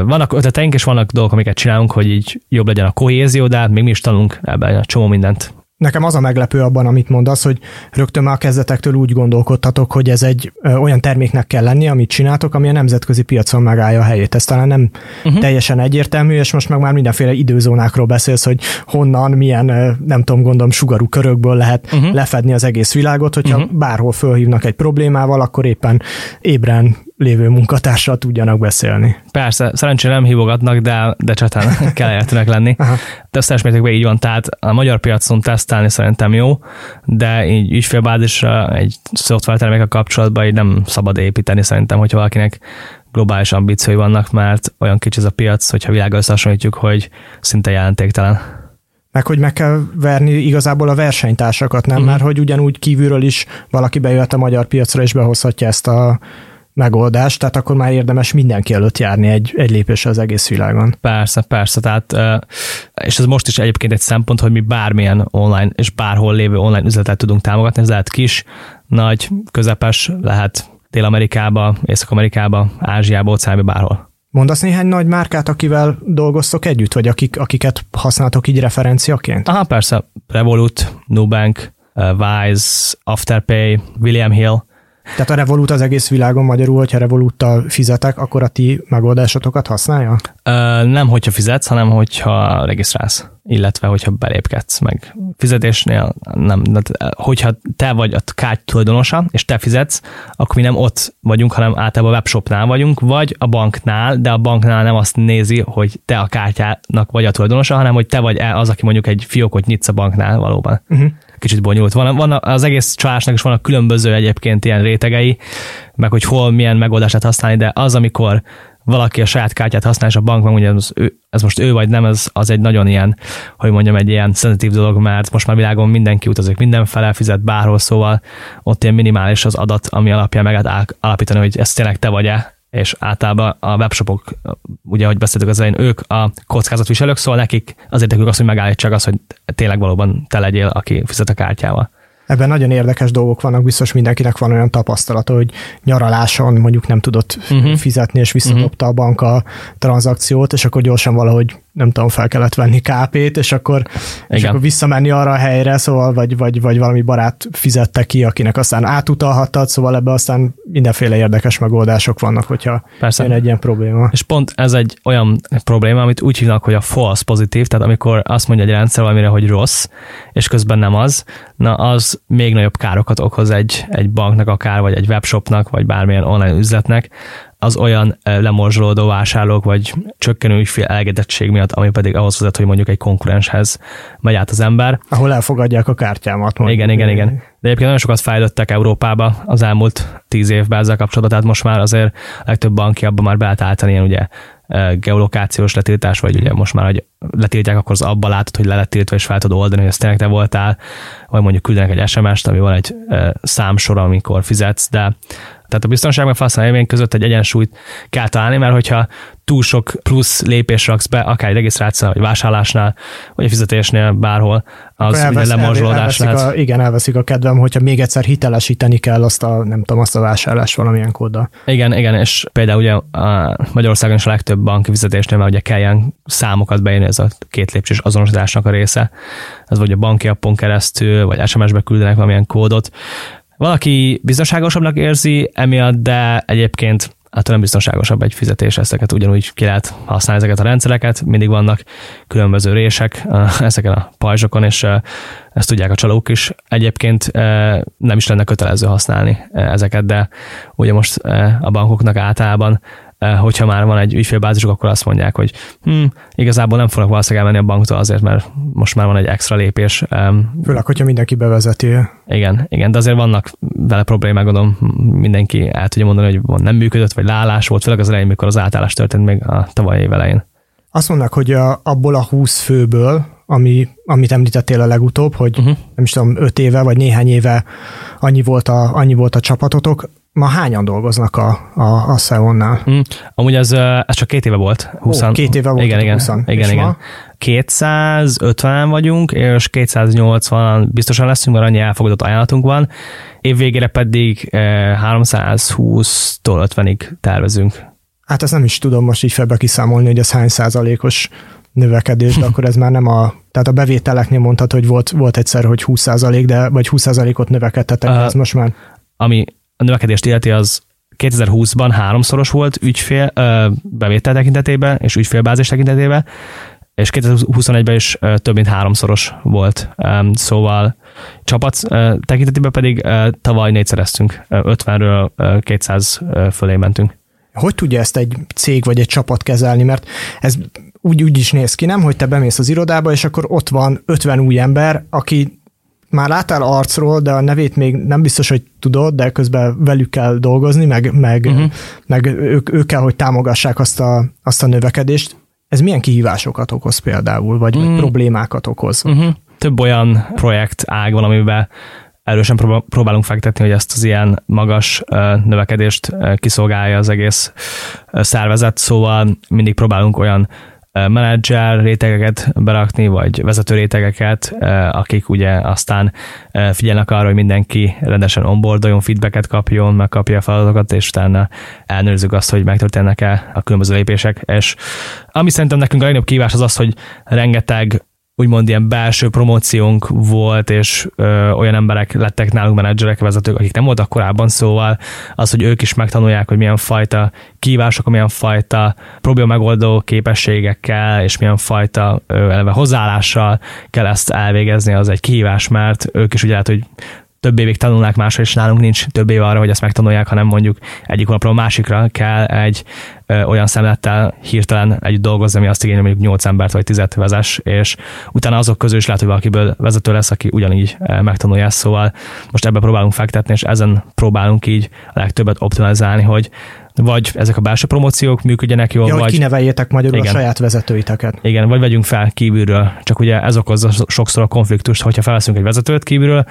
vannak ötleteink, és vannak dolgok, amiket csinálunk, hogy így jobb legyen a kohézió, de hát még mi is tanulunk ebben a csomó mindent. Nekem az a meglepő abban, amit mondasz, hogy rögtön már a kezdetektől úgy gondolkodtatok, hogy ez egy ö, olyan terméknek kell lenni, amit csináltok, ami a nemzetközi piacon megállja a helyét. Ez talán nem uh-huh. teljesen egyértelmű, és most meg már mindenféle időzónákról beszélsz, hogy honnan, milyen, nem tudom, gondolom, sugarú körökből lehet uh-huh. lefedni az egész világot, hogyha uh-huh. bárhol fölhívnak egy problémával, akkor éppen ébren lévő munkatársal tudjanak beszélni. Persze, szerencsére nem hívogatnak, de, de csatán kell értőnek lenni. Teljes mértékben így van, tehát a magyar piacon tesztelni szerintem jó, de így ügyfélbázisra egy szoftvertermékkel kapcsolatban így nem szabad építeni szerintem, hogyha valakinek globális ambíciói vannak, mert olyan kicsi ez a piac, hogyha világgal összehasonlítjuk, hogy szinte jelentéktelen. Meg hogy meg kell verni igazából a versenytársakat, nem? Uh-huh. Mert hogy ugyanúgy kívülről is valaki bejöhet a magyar piacra és behozhatja ezt a megoldást, tehát akkor már érdemes mindenki előtt járni egy, egy lépésre az egész világon. Persze, persze, tehát és ez most is egyébként egy szempont, hogy mi bármilyen online és bárhol lévő online üzletet tudunk támogatni, ez lehet kis, nagy, közepes, lehet Dél-Amerikába, Észak-Amerikába, Ázsiába, óceánba, bárhol. Mondasz néhány nagy márkát, akivel dolgoztok együtt, vagy akik, akiket használtok így referenciaként? Aha, persze. Revolut, Nubank, Wise, Afterpay, William Hill – tehát a Revolut az egész világon magyarul, hogyha Revoluttal fizetek, akkor a ti megoldásotokat használja? Ö, nem, hogyha fizetsz, hanem hogyha regisztrálsz, illetve hogyha belépkedsz meg. Fizetésnél nem, de hogyha te vagy a kárty tulajdonosa, és te fizetsz, akkor mi nem ott vagyunk, hanem általában a webshopnál vagyunk, vagy a banknál, de a banknál nem azt nézi, hogy te a kártyának vagy a tulajdonosa, hanem hogy te vagy az, aki mondjuk egy fiókot nyitsz a banknál valóban. Uh-huh kicsit bonyolult. Van, van az egész csalásnak is vannak különböző egyébként ilyen rétegei, meg hogy hol milyen megoldást lehet használni, de az, amikor valaki a saját kártyát használ, és a bank meg ugye ez, ez most ő vagy nem, ez, az egy nagyon ilyen, hogy mondjam, egy ilyen szenzitív dolog, mert most már világon mindenki utazik mindenfele, fizet bárhol, szóval ott ilyen minimális az adat, ami alapján meg lehet alapítani, hogy ez tényleg te vagy-e, és általában a webshopok, ugye, ahogy beszéltük az elején, ők a kockázatviselők, szóval nekik azért ők azt, hogy megállítsák azt, hogy tényleg valóban te legyél, aki fizet a kártyával. Ebben nagyon érdekes dolgok vannak, biztos mindenkinek van olyan tapasztalata, hogy nyaraláson mondjuk nem tudott uh-huh. fizetni, és visszadobta uh-huh. a bank a tranzakciót, és akkor gyorsan valahogy nem tudom, fel kellett venni KP-t, és akkor, és akkor visszamenni arra a helyre, szóval, vagy, vagy, vagy valami barát fizette ki, akinek aztán átutalhattad, szóval ebbe aztán mindenféle érdekes megoldások vannak, hogyha Persze. jön egy ilyen probléma. És pont ez egy olyan probléma, amit úgy hívnak, hogy a false pozitív, tehát amikor azt mondja egy rendszer valamire, hogy rossz, és közben nem az, na az még nagyobb károkat okoz egy, egy banknak akár, vagy egy webshopnak, vagy bármilyen online üzletnek, az olyan lemorzsolódó vásárlók, vagy csökkenő ügyfél elégedettség miatt, ami pedig ahhoz vezet, hogy mondjuk egy konkurenshez megy át az ember. Ahol elfogadják a kártyámat. Mondjuk. Igen, igen, igen. De egyébként nagyon sokat fejlődtek Európába az elmúlt tíz évben ezzel kapcsolatban, tehát most már azért legtöbb banki abban már beállt ilyen ugye geolokációs letiltás, vagy ugye most már, hogy letiltják, akkor az abba látod, hogy le lett tiltva, és fel tudod oldani, hogy ezt tényleg te voltál, vagy mondjuk küldenek egy SMS-t, ami van egy számsor, amikor fizetsz, de tehát a biztonság meg felhasználó között egy egyensúlyt kell találni, mert hogyha túl sok plusz lépés raksz be, akár egy regisztráció, vagy vásárlásnál, vagy a fizetésnél, bárhol, az elvesz, ugye lemorzsolódás lehet. A, igen, elveszik a kedvem, hogyha még egyszer hitelesíteni kell azt a, nem tudom, azt a vásárlást valamilyen kóddal. Igen, igen, és például ugye a Magyarországon is a legtöbb banki fizetésnél, mert ugye kell ilyen számokat beírni, ez a két lépcsős azonosításnak a része. Ez vagy a banki appon keresztül, vagy SMS-be küldenek valamilyen kódot. Valaki biztonságosabbnak érzi emiatt, de egyébként hát nem biztonságosabb egy fizetés, ezeket ugyanúgy ki lehet használni ezeket a rendszereket, mindig vannak különböző rések ezeken a pajzsokon, és ezt tudják a csalók is. Egyébként nem is lenne kötelező használni ezeket, de ugye most a bankoknak általában hogyha már van egy ügyfélbázisuk, akkor azt mondják, hogy hm, igazából nem fognak valószínűleg elmenni a banktól azért, mert most már van egy extra lépés. Főleg, hogyha mindenki bevezeti. Igen, igen, de azért vannak vele problémák, gondolom mindenki el tudja mondani, hogy nem működött, vagy lálás volt, főleg az elején, mikor az átállás történt még a tavalyi év elején. Azt mondnak, hogy a, abból a 20 főből, ami, amit említettél a legutóbb, hogy uh-huh. nem is tudom, 5 éve vagy néhány éve annyi volt a, annyi volt a csapatotok, ma hányan dolgoznak a, a, a Seonnál? Mm, amúgy ez, ez csak két éve volt. 20. Ó, két éve volt igen, igen, 20. Igen, igen. 250 vagyunk, és 280 biztosan leszünk, mert annyi elfogadott ajánlatunk van. Év végére pedig 320-tól 50-ig tervezünk. Hát ezt nem is tudom most így felbe kiszámolni, hogy ez hány százalékos növekedés, de akkor ez már nem a, tehát a bevételeknél mondhat, hogy volt, volt egyszer, hogy 20 százalék, de vagy 20 százalékot növekedtetek, uh, ez most már... Ami a növekedést illeti, az 2020-ban háromszoros volt ügyfél ö, bevétel tekintetében és ügyfélbázis tekintetében, és 2021-ben is ö, több mint háromszoros volt. Szóval csapat tekintetében pedig tavaly négyszereztünk, 50-ről 200 fölé mentünk. Hogy tudja ezt egy cég vagy egy csapat kezelni? Mert ez úgy, úgy is néz ki, nem, hogy te bemész az irodába, és akkor ott van 50 új ember, aki már láttál arcról, de a nevét még nem biztos, hogy tudod, de közben velük kell dolgozni, meg, meg, uh-huh. meg ők, ők kell, hogy támogassák azt a, azt a növekedést. Ez milyen kihívásokat okoz például, vagy, mm. vagy problémákat okoz? Uh-huh. Több olyan projekt ág van, amiben erősen próbálunk fektetni, hogy ezt az ilyen magas növekedést kiszolgálja az egész szervezet, szóval mindig próbálunk olyan menedzser rétegeket berakni, vagy vezető rétegeket, akik ugye aztán figyelnek arra, hogy mindenki rendesen onboardoljon, feedbacket kapjon, megkapja a feladatokat, és utána elnőrzük azt, hogy megtörténnek-e a különböző lépések. És ami szerintem nekünk a legnagyobb kívás az az, hogy rengeteg úgymond ilyen belső promóciónk volt, és ö, olyan emberek lettek nálunk menedzserek, vezetők, akik nem voltak korábban, szóval az, hogy ők is megtanulják, hogy milyen fajta kívások, milyen fajta probléma megoldó képességekkel, és milyen fajta ö, eleve hozzáállással kell ezt elvégezni, az egy kihívás, mert ők is ugye lehet, hogy több évig tanulnák másra, és nálunk nincs több év arra, hogy ezt megtanulják, hanem mondjuk egyik napról a másikra kell egy ö, olyan szemlettel hirtelen egy dolgozni, ami azt igényel, mondjuk 8 embert vagy 10 vezes, és utána azok közül is lehet, hogy valakiből vezető lesz, aki ugyanígy megtanulja ezt, szóval most ebbe próbálunk fektetni, és ezen próbálunk így a legtöbbet optimalizálni, hogy vagy ezek a belső promóciók működjenek jól, ja, vagy... Hogy kineveljétek magyarul igen. a saját vezetőiteket. Igen, vagy vegyünk fel kívülről. Csak ugye ez okozza sokszor a konfliktust, hogyha felveszünk egy vezetőt kívülről,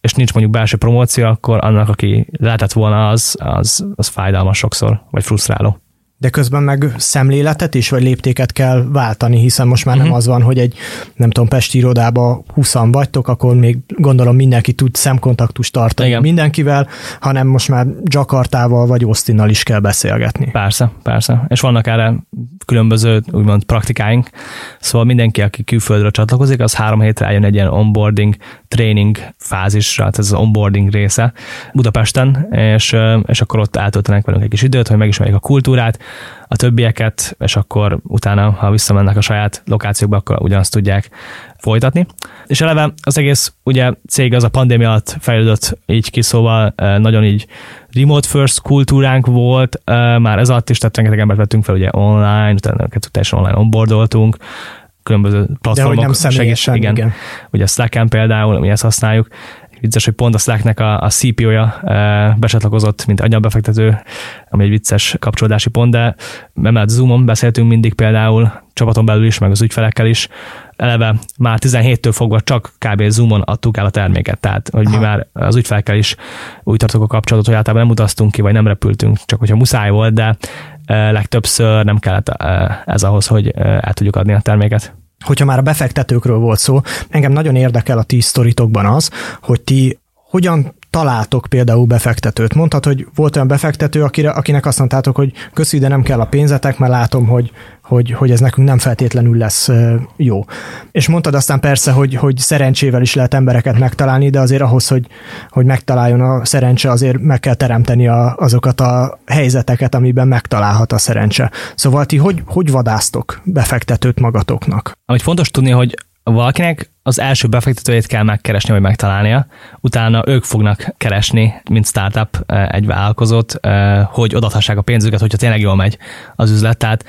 és nincs mondjuk belső promóció, akkor annak, aki lehetett volna, az, az, az fájdalmas sokszor, vagy frusztráló de közben meg szemléletet is, vagy léptéket kell váltani, hiszen most már uh-huh. nem mhm. az van, hogy egy, nem tudom, Pesti irodába 20 vagytok, akkor még gondolom mindenki tud szemkontaktust tartani Igen. mindenkivel, hanem most már Jakartával vagy Austinnal is kell beszélgetni. Persze, persze. És vannak erre különböző úgymond praktikáink, szóval mindenki, aki külföldre csatlakozik, az három hétre eljön egy ilyen onboarding training fázisra, tehát ez az onboarding része Budapesten, és, és akkor ott eltöltenek velünk egy kis időt, hogy megismerjék a kultúrát, a többieket, és akkor utána, ha visszamennek a saját lokációkba, akkor ugyanazt tudják folytatni. És eleve az egész ugye cég az a pandémia alatt fejlődött így ki, szóval nagyon így remote first kultúránk volt, már ez alatt is, tehát rengeteg embert vettünk fel ugye online, utána teljesen online onboardoltunk, különböző platformok. De hogy nem személyesen, igen. igen. Ugye Slack-en például, mi ezt használjuk, vicces, hogy pont a Slacknek a, a CPO-ja e, becsatlakozott, mint anyabefektető, ami egy vicces kapcsolódási pont, de emellett Zoomon beszéltünk mindig például, csapaton belül is, meg az ügyfelekkel is, eleve már 17-től fogva csak kb. Zoomon adtuk el a terméket, tehát hogy Aha. mi már az ügyfelekkel is úgy tartok a kapcsolatot, hogy általában nem utaztunk ki, vagy nem repültünk, csak hogyha muszáj volt, de e, legtöbbször nem kellett e, ez ahhoz, hogy el tudjuk adni a terméket hogyha már a befektetőkről volt szó, engem nagyon érdekel a ti sztoritokban az, hogy ti hogyan találtok például befektetőt. Mondhat, hogy volt olyan befektető, akire, akinek azt mondtátok, hogy köszi, de nem kell a pénzetek, mert látom, hogy, hogy, hogy ez nekünk nem feltétlenül lesz jó. És mondtad aztán persze, hogy, hogy szerencsével is lehet embereket megtalálni, de azért ahhoz, hogy, hogy megtaláljon a szerencse, azért meg kell teremteni a, azokat a helyzeteket, amiben megtalálhat a szerencse. Szóval ti hogy, hogy vadásztok befektetőt magatoknak? Amit fontos tudni, hogy valakinek az első befektetőjét kell megkeresni, vagy megtalálnia, utána ők fognak keresni, mint startup egy vállalkozót, hogy odathassák a pénzüket, hogyha tényleg jól megy az üzlet. Tehát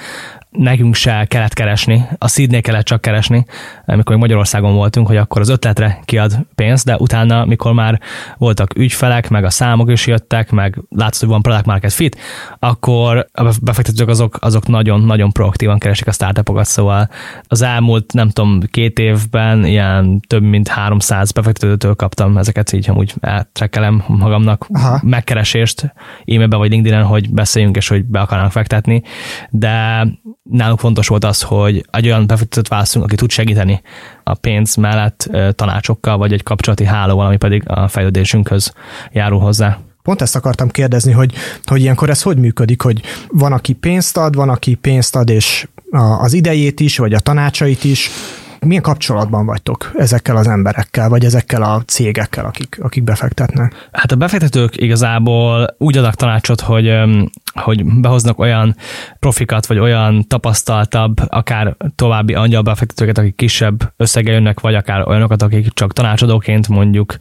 nekünk se kellett keresni, a seednél kellett csak keresni, amikor Magyarországon voltunk, hogy akkor az ötletre kiad pénzt, de utána, mikor már voltak ügyfelek, meg a számok is jöttek, meg látszott, hogy van product market fit, akkor a befektetők azok, azok nagyon-nagyon proaktívan keresik a startupokat, szóval az elmúlt, nem tudom, két évben ilyen több mint 300 befektetőtől kaptam ezeket, így amúgy eltrekkelem magamnak Aha. megkeresést e-mailben vagy LinkedIn-en, hogy beszéljünk és hogy be akarnak fektetni, de nálunk fontos volt az, hogy egy olyan befektetőt választunk, aki tud segíteni a pénz mellett tanácsokkal, vagy egy kapcsolati hálóval, ami pedig a fejlődésünkhöz járul hozzá. Pont ezt akartam kérdezni, hogy, hogy ilyenkor ez hogy működik, hogy van, aki pénzt ad, van, aki pénzt ad, és az idejét is, vagy a tanácsait is, milyen kapcsolatban vagytok ezekkel az emberekkel, vagy ezekkel a cégekkel, akik, akik befektetnek? Hát a befektetők igazából úgy adnak tanácsot, hogy hogy behoznak olyan profikat, vagy olyan tapasztaltabb, akár további angyalbefektetőket, akik kisebb összege jönnek, vagy akár olyanokat, akik csak tanácsadóként mondjuk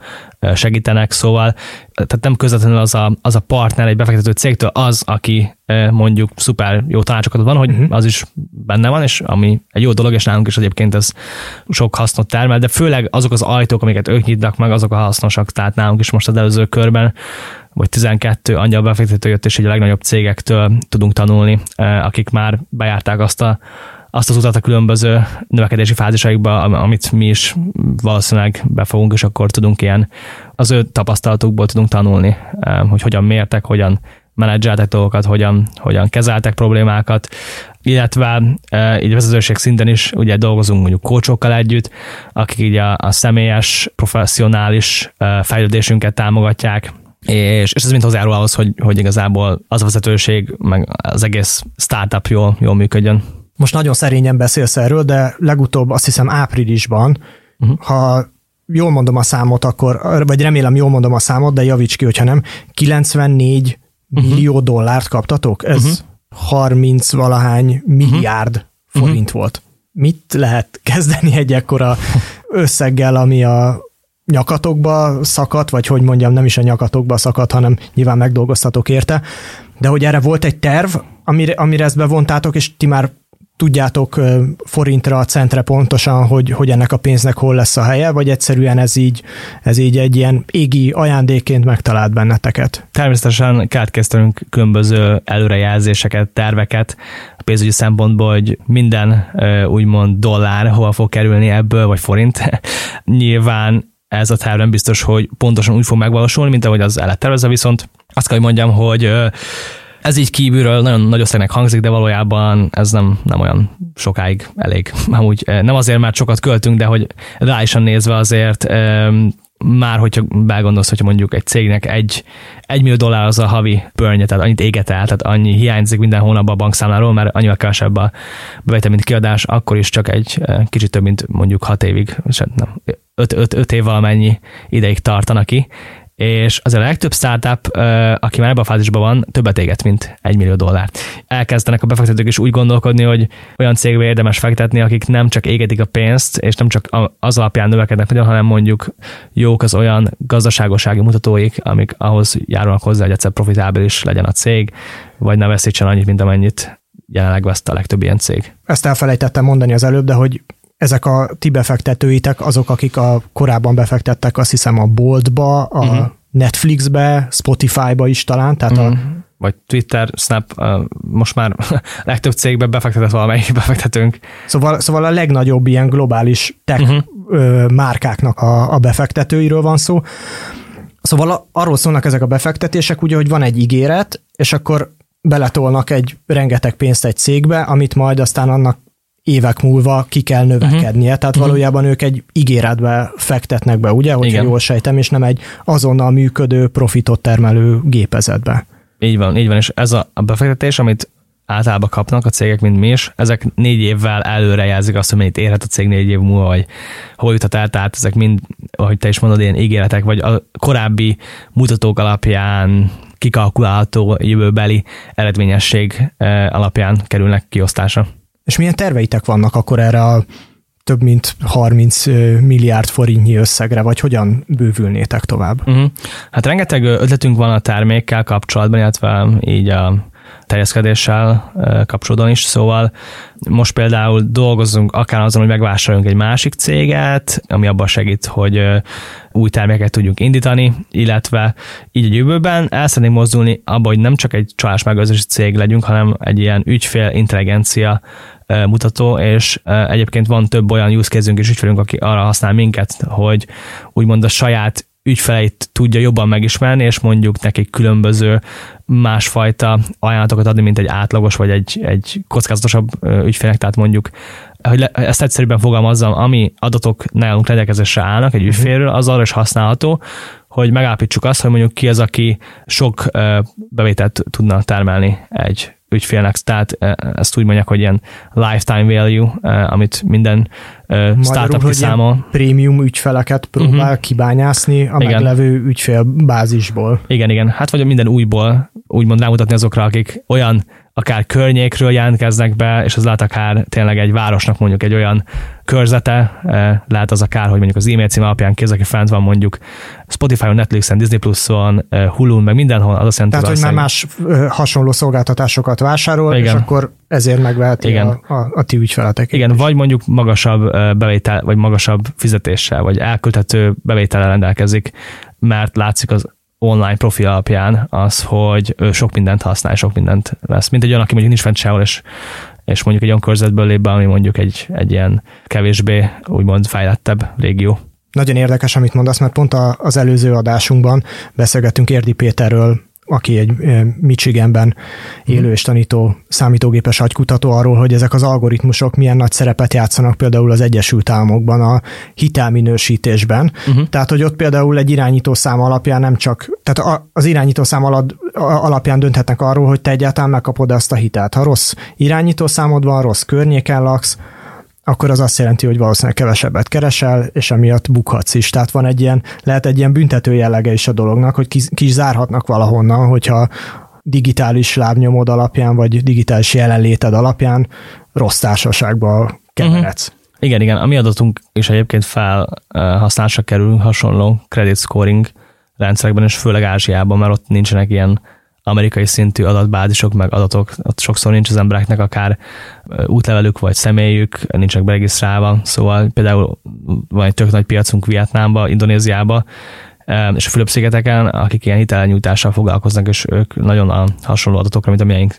segítenek, szóval tehát nem közvetlenül az a, az a partner egy befektető cégtől az, aki mondjuk szuper jó tanácsokat van, hogy uh-huh. az is benne van, és ami egy jó dolog, és nálunk is egyébként ez sok hasznot termel, de főleg azok az ajtók, amiket ők nyitnak meg, azok a hasznosak, tehát nálunk is most az előző körben vagy 12 angyal befektető jött, és a legnagyobb cégektől tudunk tanulni, akik már bejárták azt a azt az utat a különböző növekedési fázisaikba, amit mi is valószínűleg befogunk, és akkor tudunk ilyen, az ő tapasztalatukból tudunk tanulni, hogy hogyan mértek, hogyan menedzseltek dolgokat, hogyan, hogyan kezeltek problémákat, illetve e, így vezetőség szinten is ugye dolgozunk mondjuk kócsokkal együtt, akik így a, a személyes, professzionális fejlődésünket támogatják, és, és ez mind hozzájárul ahhoz, hogy, hogy igazából az a vezetőség, meg az egész startup jól, jól működjön. Most nagyon szerényen beszélsz erről, de legutóbb azt hiszem áprilisban, uh-huh. ha jól mondom a számot, akkor, vagy remélem jól mondom a számot, de javíts ki, hogyha nem, 94 uh-huh. millió dollárt kaptatok? Ez uh-huh. 30 valahány milliárd uh-huh. forint volt. Mit lehet kezdeni egy ekkora összeggel, ami a nyakatokba szakadt, vagy hogy mondjam, nem is a nyakatokba szakadt, hanem nyilván megdolgoztatok érte, de hogy erre volt egy terv, amire, amire ezt bevontátok, és ti már tudjátok forintra, a centre pontosan, hogy, hogy ennek a pénznek hol lesz a helye, vagy egyszerűen ez így, ez így egy ilyen égi ajándéként megtalált benneteket? Természetesen kellett kezdenünk különböző előrejelzéseket, terveket a pénzügyi szempontból, hogy minden úgymond dollár hova fog kerülni ebből, vagy forint. Nyilván ez a terv nem biztos, hogy pontosan úgy fog megvalósulni, mint ahogy az el tervezve, viszont azt kell, hogy mondjam, hogy ez így kívülről nagyon nagy összegnek hangzik, de valójában ez nem, nem olyan sokáig elég. Amúgy nem azért, mert sokat költünk, de hogy reálisan nézve azért már hogyha belgondolsz, hogyha mondjuk egy cégnek egy, egy millió dollár az a havi burnje, tehát annyit éget el, tehát annyi hiányzik minden hónapban a bankszámláról, mert annyival kevesebb a bevétel, mint kiadás, akkor is csak egy kicsit több, mint mondjuk hat évig, nem, öt, öt, öt év valamennyi ideig tartanak ki, és az a legtöbb startup, aki már ebben a fázisban van, többet éget, mint egy millió dollárt. Elkezdenek a befektetők is úgy gondolkodni, hogy olyan cégbe érdemes fektetni, akik nem csak égetik a pénzt, és nem csak az alapján növekednek nagyon, hanem mondjuk jók az olyan gazdaságosági mutatóik, amik ahhoz járulnak hozzá, hogy egyszer profitábilis legyen a cég, vagy ne veszítsen annyit, mint amennyit jelenleg veszt a legtöbb ilyen cég. Ezt elfelejtettem mondani az előbb, de hogy ezek a ti befektetőitek azok, akik a korábban befektettek, azt hiszem a boltba, a uh-huh. Netflixbe, Spotifyba is talán, tehát uh-huh. a mhm. vagy Twitter, Snap, most már legtöbb cégbe befektetett valamelyik befektetőnk. Szóval, szóval a legnagyobb ilyen globális tech uh-huh. márkáknak a, a befektetőiről van szó. Szóval arról szólnak ezek a befektetések, ugye, hogy van egy ígéret, és akkor beletolnak egy rengeteg pénzt egy cégbe, amit majd aztán annak évek múlva ki kell növekednie. Uh-huh. Tehát uh-huh. valójában ők egy ígéretbe fektetnek be, ugye, hogy jól sejtem, és nem egy azonnal működő, profitot termelő gépezetbe. Így van, így van, és ez a befektetés, amit általában kapnak a cégek, mint mi is, ezek négy évvel előre jelzik azt, hogy mennyit érhet a cég négy év múlva, vagy hol jutott el, tehát ezek mind, ahogy te is mondod, ilyen ígéretek, vagy a korábbi mutatók alapján kikalkulálható jövőbeli eredményesség eh, alapján kerülnek kiosztásra. És milyen terveitek vannak akkor erre a több mint 30 milliárd forintnyi összegre, vagy hogyan bővülnétek tovább? Uh-huh. Hát rengeteg ötletünk van a termékkel kapcsolatban, illetve így a terjeszkedéssel kapcsolódóan is, szóval most például dolgozunk akár azon, hogy megvásároljunk egy másik céget, ami abban segít, hogy új terméket tudjunk indítani, illetve így a jövőben el szeretnénk mozdulni abba, hogy nem csak egy csalás megőrzési cég legyünk, hanem egy ilyen ügyfél intelligencia mutató, és egyébként van több olyan use case is ügyfelünk, aki arra használ minket, hogy úgymond a saját ügyfeleit tudja jobban megismerni, és mondjuk nekik különböző másfajta ajánlatokat adni, mint egy átlagos vagy egy, egy kockázatosabb ügyfélnek, tehát mondjuk hogy le, ezt egyszerűbben fogalmazzam, ami adatok nálunk rendelkezésre állnak egy ügyfélről, az arra is használható, hogy megállapítsuk azt, hogy mondjuk ki az, aki sok bevételt tudna termelni egy ügyfélnek, tehát ezt úgy mondják, hogy ilyen lifetime value, amit minden Magyarul, startup kiszámol. prémium ügyfeleket próbál uh-huh. kibányászni a igen. meglevő ügyfélbázisból. Igen, igen. Hát vagy minden újból úgymond rámutatni azokra, akik olyan akár környékről jelentkeznek be, és az lehet akár tényleg egy városnak mondjuk egy olyan körzete, eh, lehet az akár, hogy mondjuk az e-mail cím alapján kéz, aki fent van mondjuk Spotify-on, Netflixen, Disney Plus-on, eh, Hulu-n, meg mindenhol, az azt jelenti, Tehát, hogy már más hasonló szolgáltatásokat vásárol, Igen. és akkor ezért megveheti Igen. A, a, a ti ügyfeletek. Igen, vagy mondjuk magasabb bevétel, vagy magasabb fizetéssel, vagy elkölthető bevétellel rendelkezik, mert látszik az online profi alapján az, hogy ő sok mindent használ, sok mindent vesz. Mint egy olyan, aki mondjuk nincs fent sehol, és, és mondjuk egy olyan körzetből lép be, ami mondjuk egy, egy ilyen kevésbé úgymond fejlettebb régió. Nagyon érdekes, amit mondasz, mert pont az előző adásunkban beszélgettünk Érdi Péterről, aki egy Michiganben élő és tanító számítógépes agykutató arról, hogy ezek az algoritmusok milyen nagy szerepet játszanak például az Egyesült Államokban a hitelminősítésben. Uh-huh. Tehát, hogy ott például egy irányítószám alapján nem csak, tehát az irányítószám alap, alapján dönthetnek arról, hogy te egyáltalán megkapod azt a hitelt. Ha rossz irányítószámod van, rossz környéken laksz, akkor az azt jelenti, hogy valószínűleg kevesebbet keresel, és emiatt bukhatsz is. Tehát van egy ilyen, lehet egy ilyen büntető jellege is a dolognak, hogy ki, is zárhatnak valahonnan, hogyha digitális lábnyomod alapján, vagy digitális jelenléted alapján rossz társaságba keveredsz. Uh-huh. Igen, igen. A mi adatunk is egyébként felhasználásra kerül hasonló credit scoring rendszerekben, és főleg Ázsiában, mert ott nincsenek ilyen amerikai szintű adatbázisok, meg adatok, ott sokszor nincs az embereknek akár útlevelük vagy személyük, nincsenek beregisztrálva, szóval például van egy tök nagy piacunk Vietnámba, Indonéziába, és a Fülöp-szigeteken, akik ilyen hitelnyújtással foglalkoznak, és ők nagyon a hasonló adatokra, mint amilyeink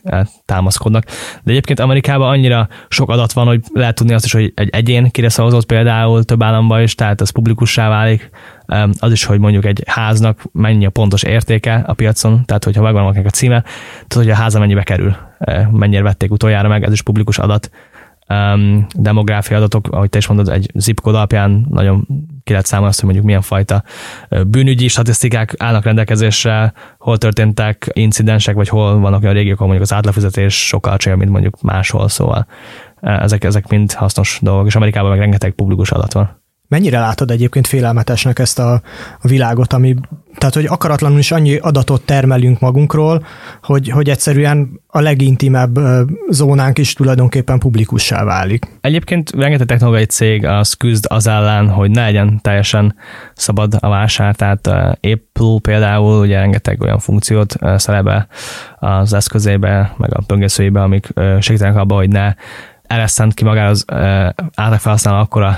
támaszkodnak. De egyébként Amerikában annyira sok adat van, hogy lehet tudni azt is, hogy egy egyén kire szavazott például több államban is, tehát ez publikussá válik, az is, hogy mondjuk egy háznak mennyi a pontos értéke a piacon, tehát hogyha megvan a címe, tehát hogy a háza mennyibe kerül, mennyire vették utoljára meg, ez is publikus adat, um, demográfia adatok, ahogy te is mondod, egy zip kód alapján nagyon ki lehet számolni azt, hogy mondjuk milyen fajta bűnügyi statisztikák állnak rendelkezésre, hol történtek incidensek, vagy hol vannak olyan régiók, ahol mondjuk az átlagfizetés sokkal alacsonyabb, mint mondjuk máshol, szóval ezek, ezek mind hasznos dolgok, és Amerikában meg rengeteg publikus adat van. Mennyire látod egyébként félelmetesnek ezt a, a világot, ami, tehát hogy akaratlanul is annyi adatot termelünk magunkról, hogy, hogy egyszerűen a legintimebb zónánk is tulajdonképpen publikussá válik. Egyébként rengeteg technológiai cég az küzd az ellen, hogy ne legyen teljesen szabad a vásár, tehát Apple például ugye rengeteg olyan funkciót szerebe az eszközébe, meg a böngészőjébe, amik segítenek abban, hogy ne eresztent ki magára az átlag akkora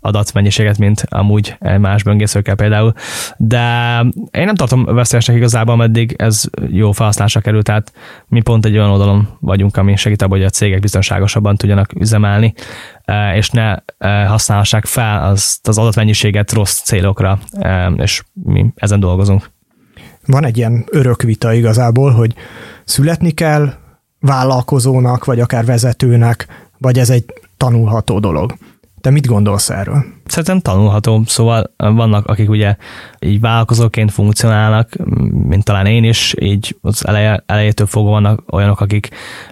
adatmennyiséget, mint amúgy más böngészőkkel például, de én nem tartom veszélyesnek igazából, meddig ez jó felhasználásra kerül, tehát mi pont egy olyan oldalon vagyunk, ami segít abban, hogy a cégek biztonságosabban tudjanak üzemelni, és ne használhassák fel azt az adatmennyiséget rossz célokra, és mi ezen dolgozunk. Van egy ilyen örök vita igazából, hogy születni kell vállalkozónak, vagy akár vezetőnek, vagy ez egy tanulható dolog. Te mit gondolsz erről? Szerintem tanulható, szóval vannak, akik ugye így vállalkozóként funkcionálnak, mint talán én is, így az eleje, elejétől fogva vannak olyanok, akik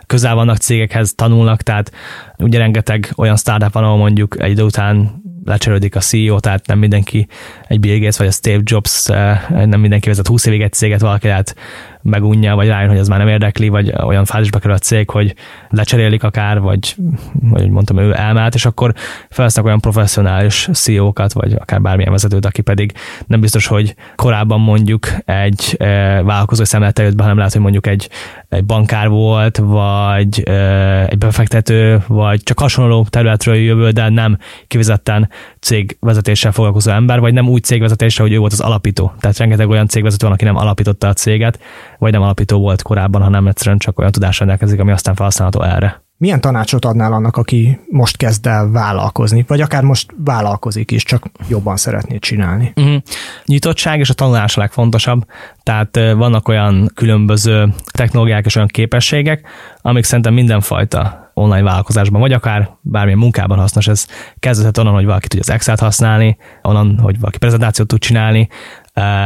közel vannak cégekhez, tanulnak, tehát ugye rengeteg olyan startup van, ahol mondjuk egy idő után lecserődik a CEO, tehát nem mindenki egy Bill Gates vagy a Steve Jobs, eh, nem mindenki vezet 20 évig egy céget, valaki lehet megunja, vagy rájön, hogy ez már nem érdekli, vagy olyan fázisba kerül a cég, hogy lecserélik akár, vagy, vagy mondtam, ő elmelt, és akkor felhasználnak olyan professzionális CEO-kat, vagy akár bármilyen vezetőt, aki pedig nem biztos, hogy korábban mondjuk egy e, vállalkozó szemlete jött be, hanem lehet, hogy mondjuk egy, egy bankár volt, vagy e, egy befektető, vagy csak hasonló területről jövő, de nem kivezetten cégvezetéssel foglalkozó ember, vagy nem úgy cégvezetéssel, hogy ő volt az alapító. Tehát rengeteg olyan cégvezető van, aki nem alapította a céget, vagy nem alapító volt korábban, hanem egyszerűen csak olyan tudás rendelkezik, ami aztán felhasználható erre. Milyen tanácsot adnál annak, aki most kezd el vállalkozni, vagy akár most vállalkozik is, csak jobban szeretné csinálni? Uh-huh. Nyitottság és a tanulás a legfontosabb. Tehát vannak olyan különböző technológiák és olyan képességek, amik szerintem mindenfajta online vállalkozásban, vagy akár bármilyen munkában hasznos. Ez kezdődhet onnan, hogy valaki tudja az Excel-t használni, onnan, hogy valaki prezentációt tud csinálni,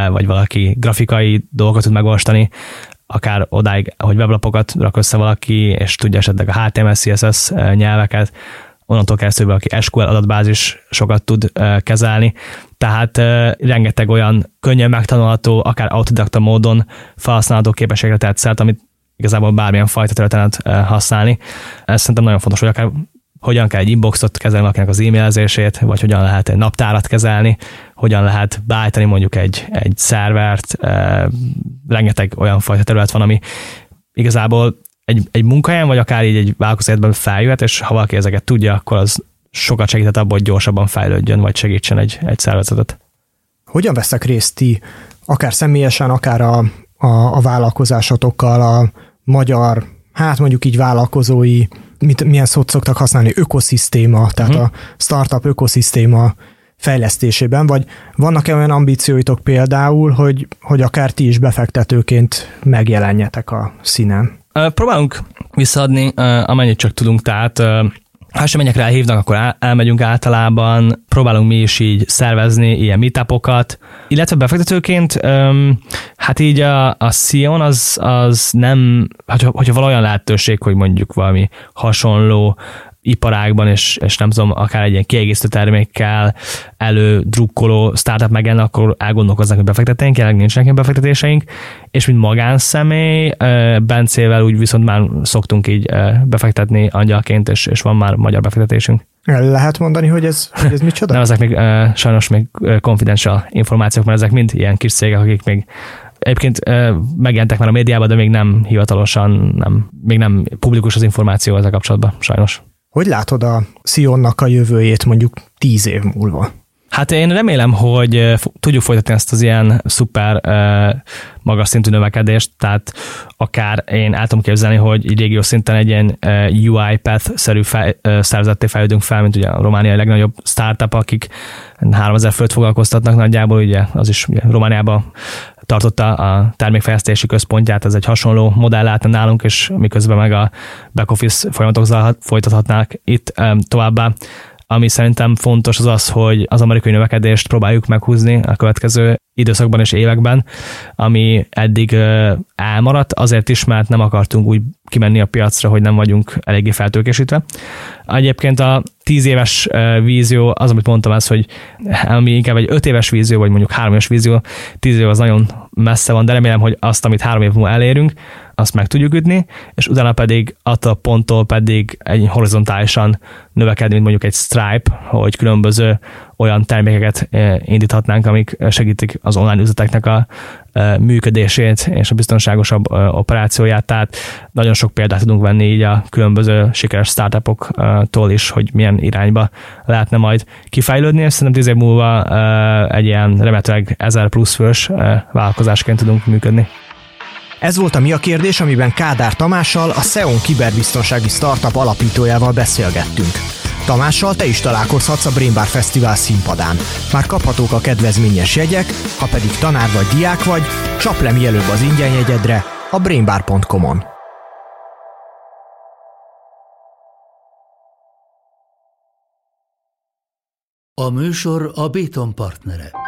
vagy valaki grafikai dolgokat tud megolvastani, akár odáig, hogy weblapokat rak össze valaki, és tudja esetleg a HTML, CSS nyelveket, onnantól kezdve, aki SQL adatbázis sokat tud kezelni. Tehát rengeteg olyan könnyen megtanulható, akár autodidakta módon felhasználható képességre tett amit igazából bármilyen fajta területen használni. Ez szerintem nagyon fontos, hogy akár hogyan kell egy inboxot kezelni valakinek az e-mailezését, vagy hogyan lehet egy naptárat kezelni, hogyan lehet beállítani mondjuk egy, egy szervert, e, rengeteg olyan fajta terület van, ami igazából egy, egy munkahelyen, vagy akár így egy vállalkozásban feljöhet, és ha valaki ezeket tudja, akkor az sokat segített abban, hogy gyorsabban fejlődjön, vagy segítsen egy, egy szervezetet. Hogyan veszek részt ti, akár személyesen, akár a, a, a vállalkozásotokkal, a magyar, hát mondjuk így vállalkozói, mit, milyen szót szoktak használni, ökoszisztéma, tehát uh-huh. a startup ökoszisztéma fejlesztésében, vagy vannak-e olyan ambícióitok például, hogy, hogy akár ti is befektetőként megjelenjetek a színen? Próbálunk visszaadni, amennyit csak tudunk, tehát ha eseményekre elhívnak, akkor elmegyünk általában, próbálunk mi is így szervezni ilyen meetupokat, illetve befektetőként, hát így a, a Sion az, az nem, hogyha, hogyha valami lehetőség, hogy mondjuk valami hasonló iparágban, és, és nem tudom, akár egy ilyen kiegészítő termékkel elő drukkoló startup megjelen, akkor elgondolkoznak, hogy befektetnénk, jelenleg nincsenek ilyen befektetéseink, és mint magánszemély, Bencével úgy viszont már szoktunk így befektetni angyalként, és, és van már magyar befektetésünk. Lehet mondani, hogy ez, hogy ez micsoda? Nem, ezek még uh, sajnos még confidential információk, mert ezek mind ilyen kis cégek, akik még Egyébként megjelentek már a médiában, de még nem hivatalosan, nem, még nem publikus az információ ezzel kapcsolatban, sajnos. Hogy látod a Sionnak a jövőjét mondjuk tíz év múlva? Hát én remélem, hogy tudjuk folytatni ezt az ilyen szuper magas szintű növekedést, tehát akár én el tudom képzelni, hogy így régió szinten egy ilyen UiPath-szerű fej, szervezetté fejlődünk fel, mint ugye a Románia legnagyobb startup, akik 3000 főt foglalkoztatnak nagyjából, ugye az is ugye Romániában tartotta a termékfejlesztési központját, ez egy hasonló modell lehetne nálunk, és miközben meg a back office folyamatok folytathatnák itt továbbá. Ami szerintem fontos az az, hogy az amerikai növekedést próbáljuk meghúzni a következő időszakban és években, ami eddig elmaradt, azért is, mert nem akartunk úgy kimenni a piacra, hogy nem vagyunk eléggé feltőkésítve. Egyébként a tíz éves vízió, az, amit mondtam, ez, hogy ami inkább egy öt éves vízió, vagy mondjuk három éves vízió, tíz év az nagyon messze van, de remélem, hogy azt, amit három év múlva elérünk, azt meg tudjuk ütni, és utána pedig attól a ponttól pedig egy horizontálisan növekedni, mint mondjuk egy Stripe, hogy különböző olyan termékeket indíthatnánk, amik segítik az online üzleteknek a működését és a biztonságosabb operációját, tehát nagyon sok példát tudunk venni így a különböző sikeres startupoktól is, hogy milyen irányba lehetne majd kifejlődni, és szerintem tíz év múlva egy ilyen remélhetőleg 1000 plusz fős vállalkozásként tudunk működni. Ez volt a Mi a kérdés, amiben Kádár Tamással, a Xeon kiberbiztonsági startup alapítójával beszélgettünk. Tamással te is találkozhatsz a Brain Bar Fesztivál színpadán. Már kaphatók a kedvezményes jegyek, ha pedig tanár vagy diák vagy, csap le mielőbb az ingyen jegyedre a brainbar.com-on. A műsor a Béton partnere.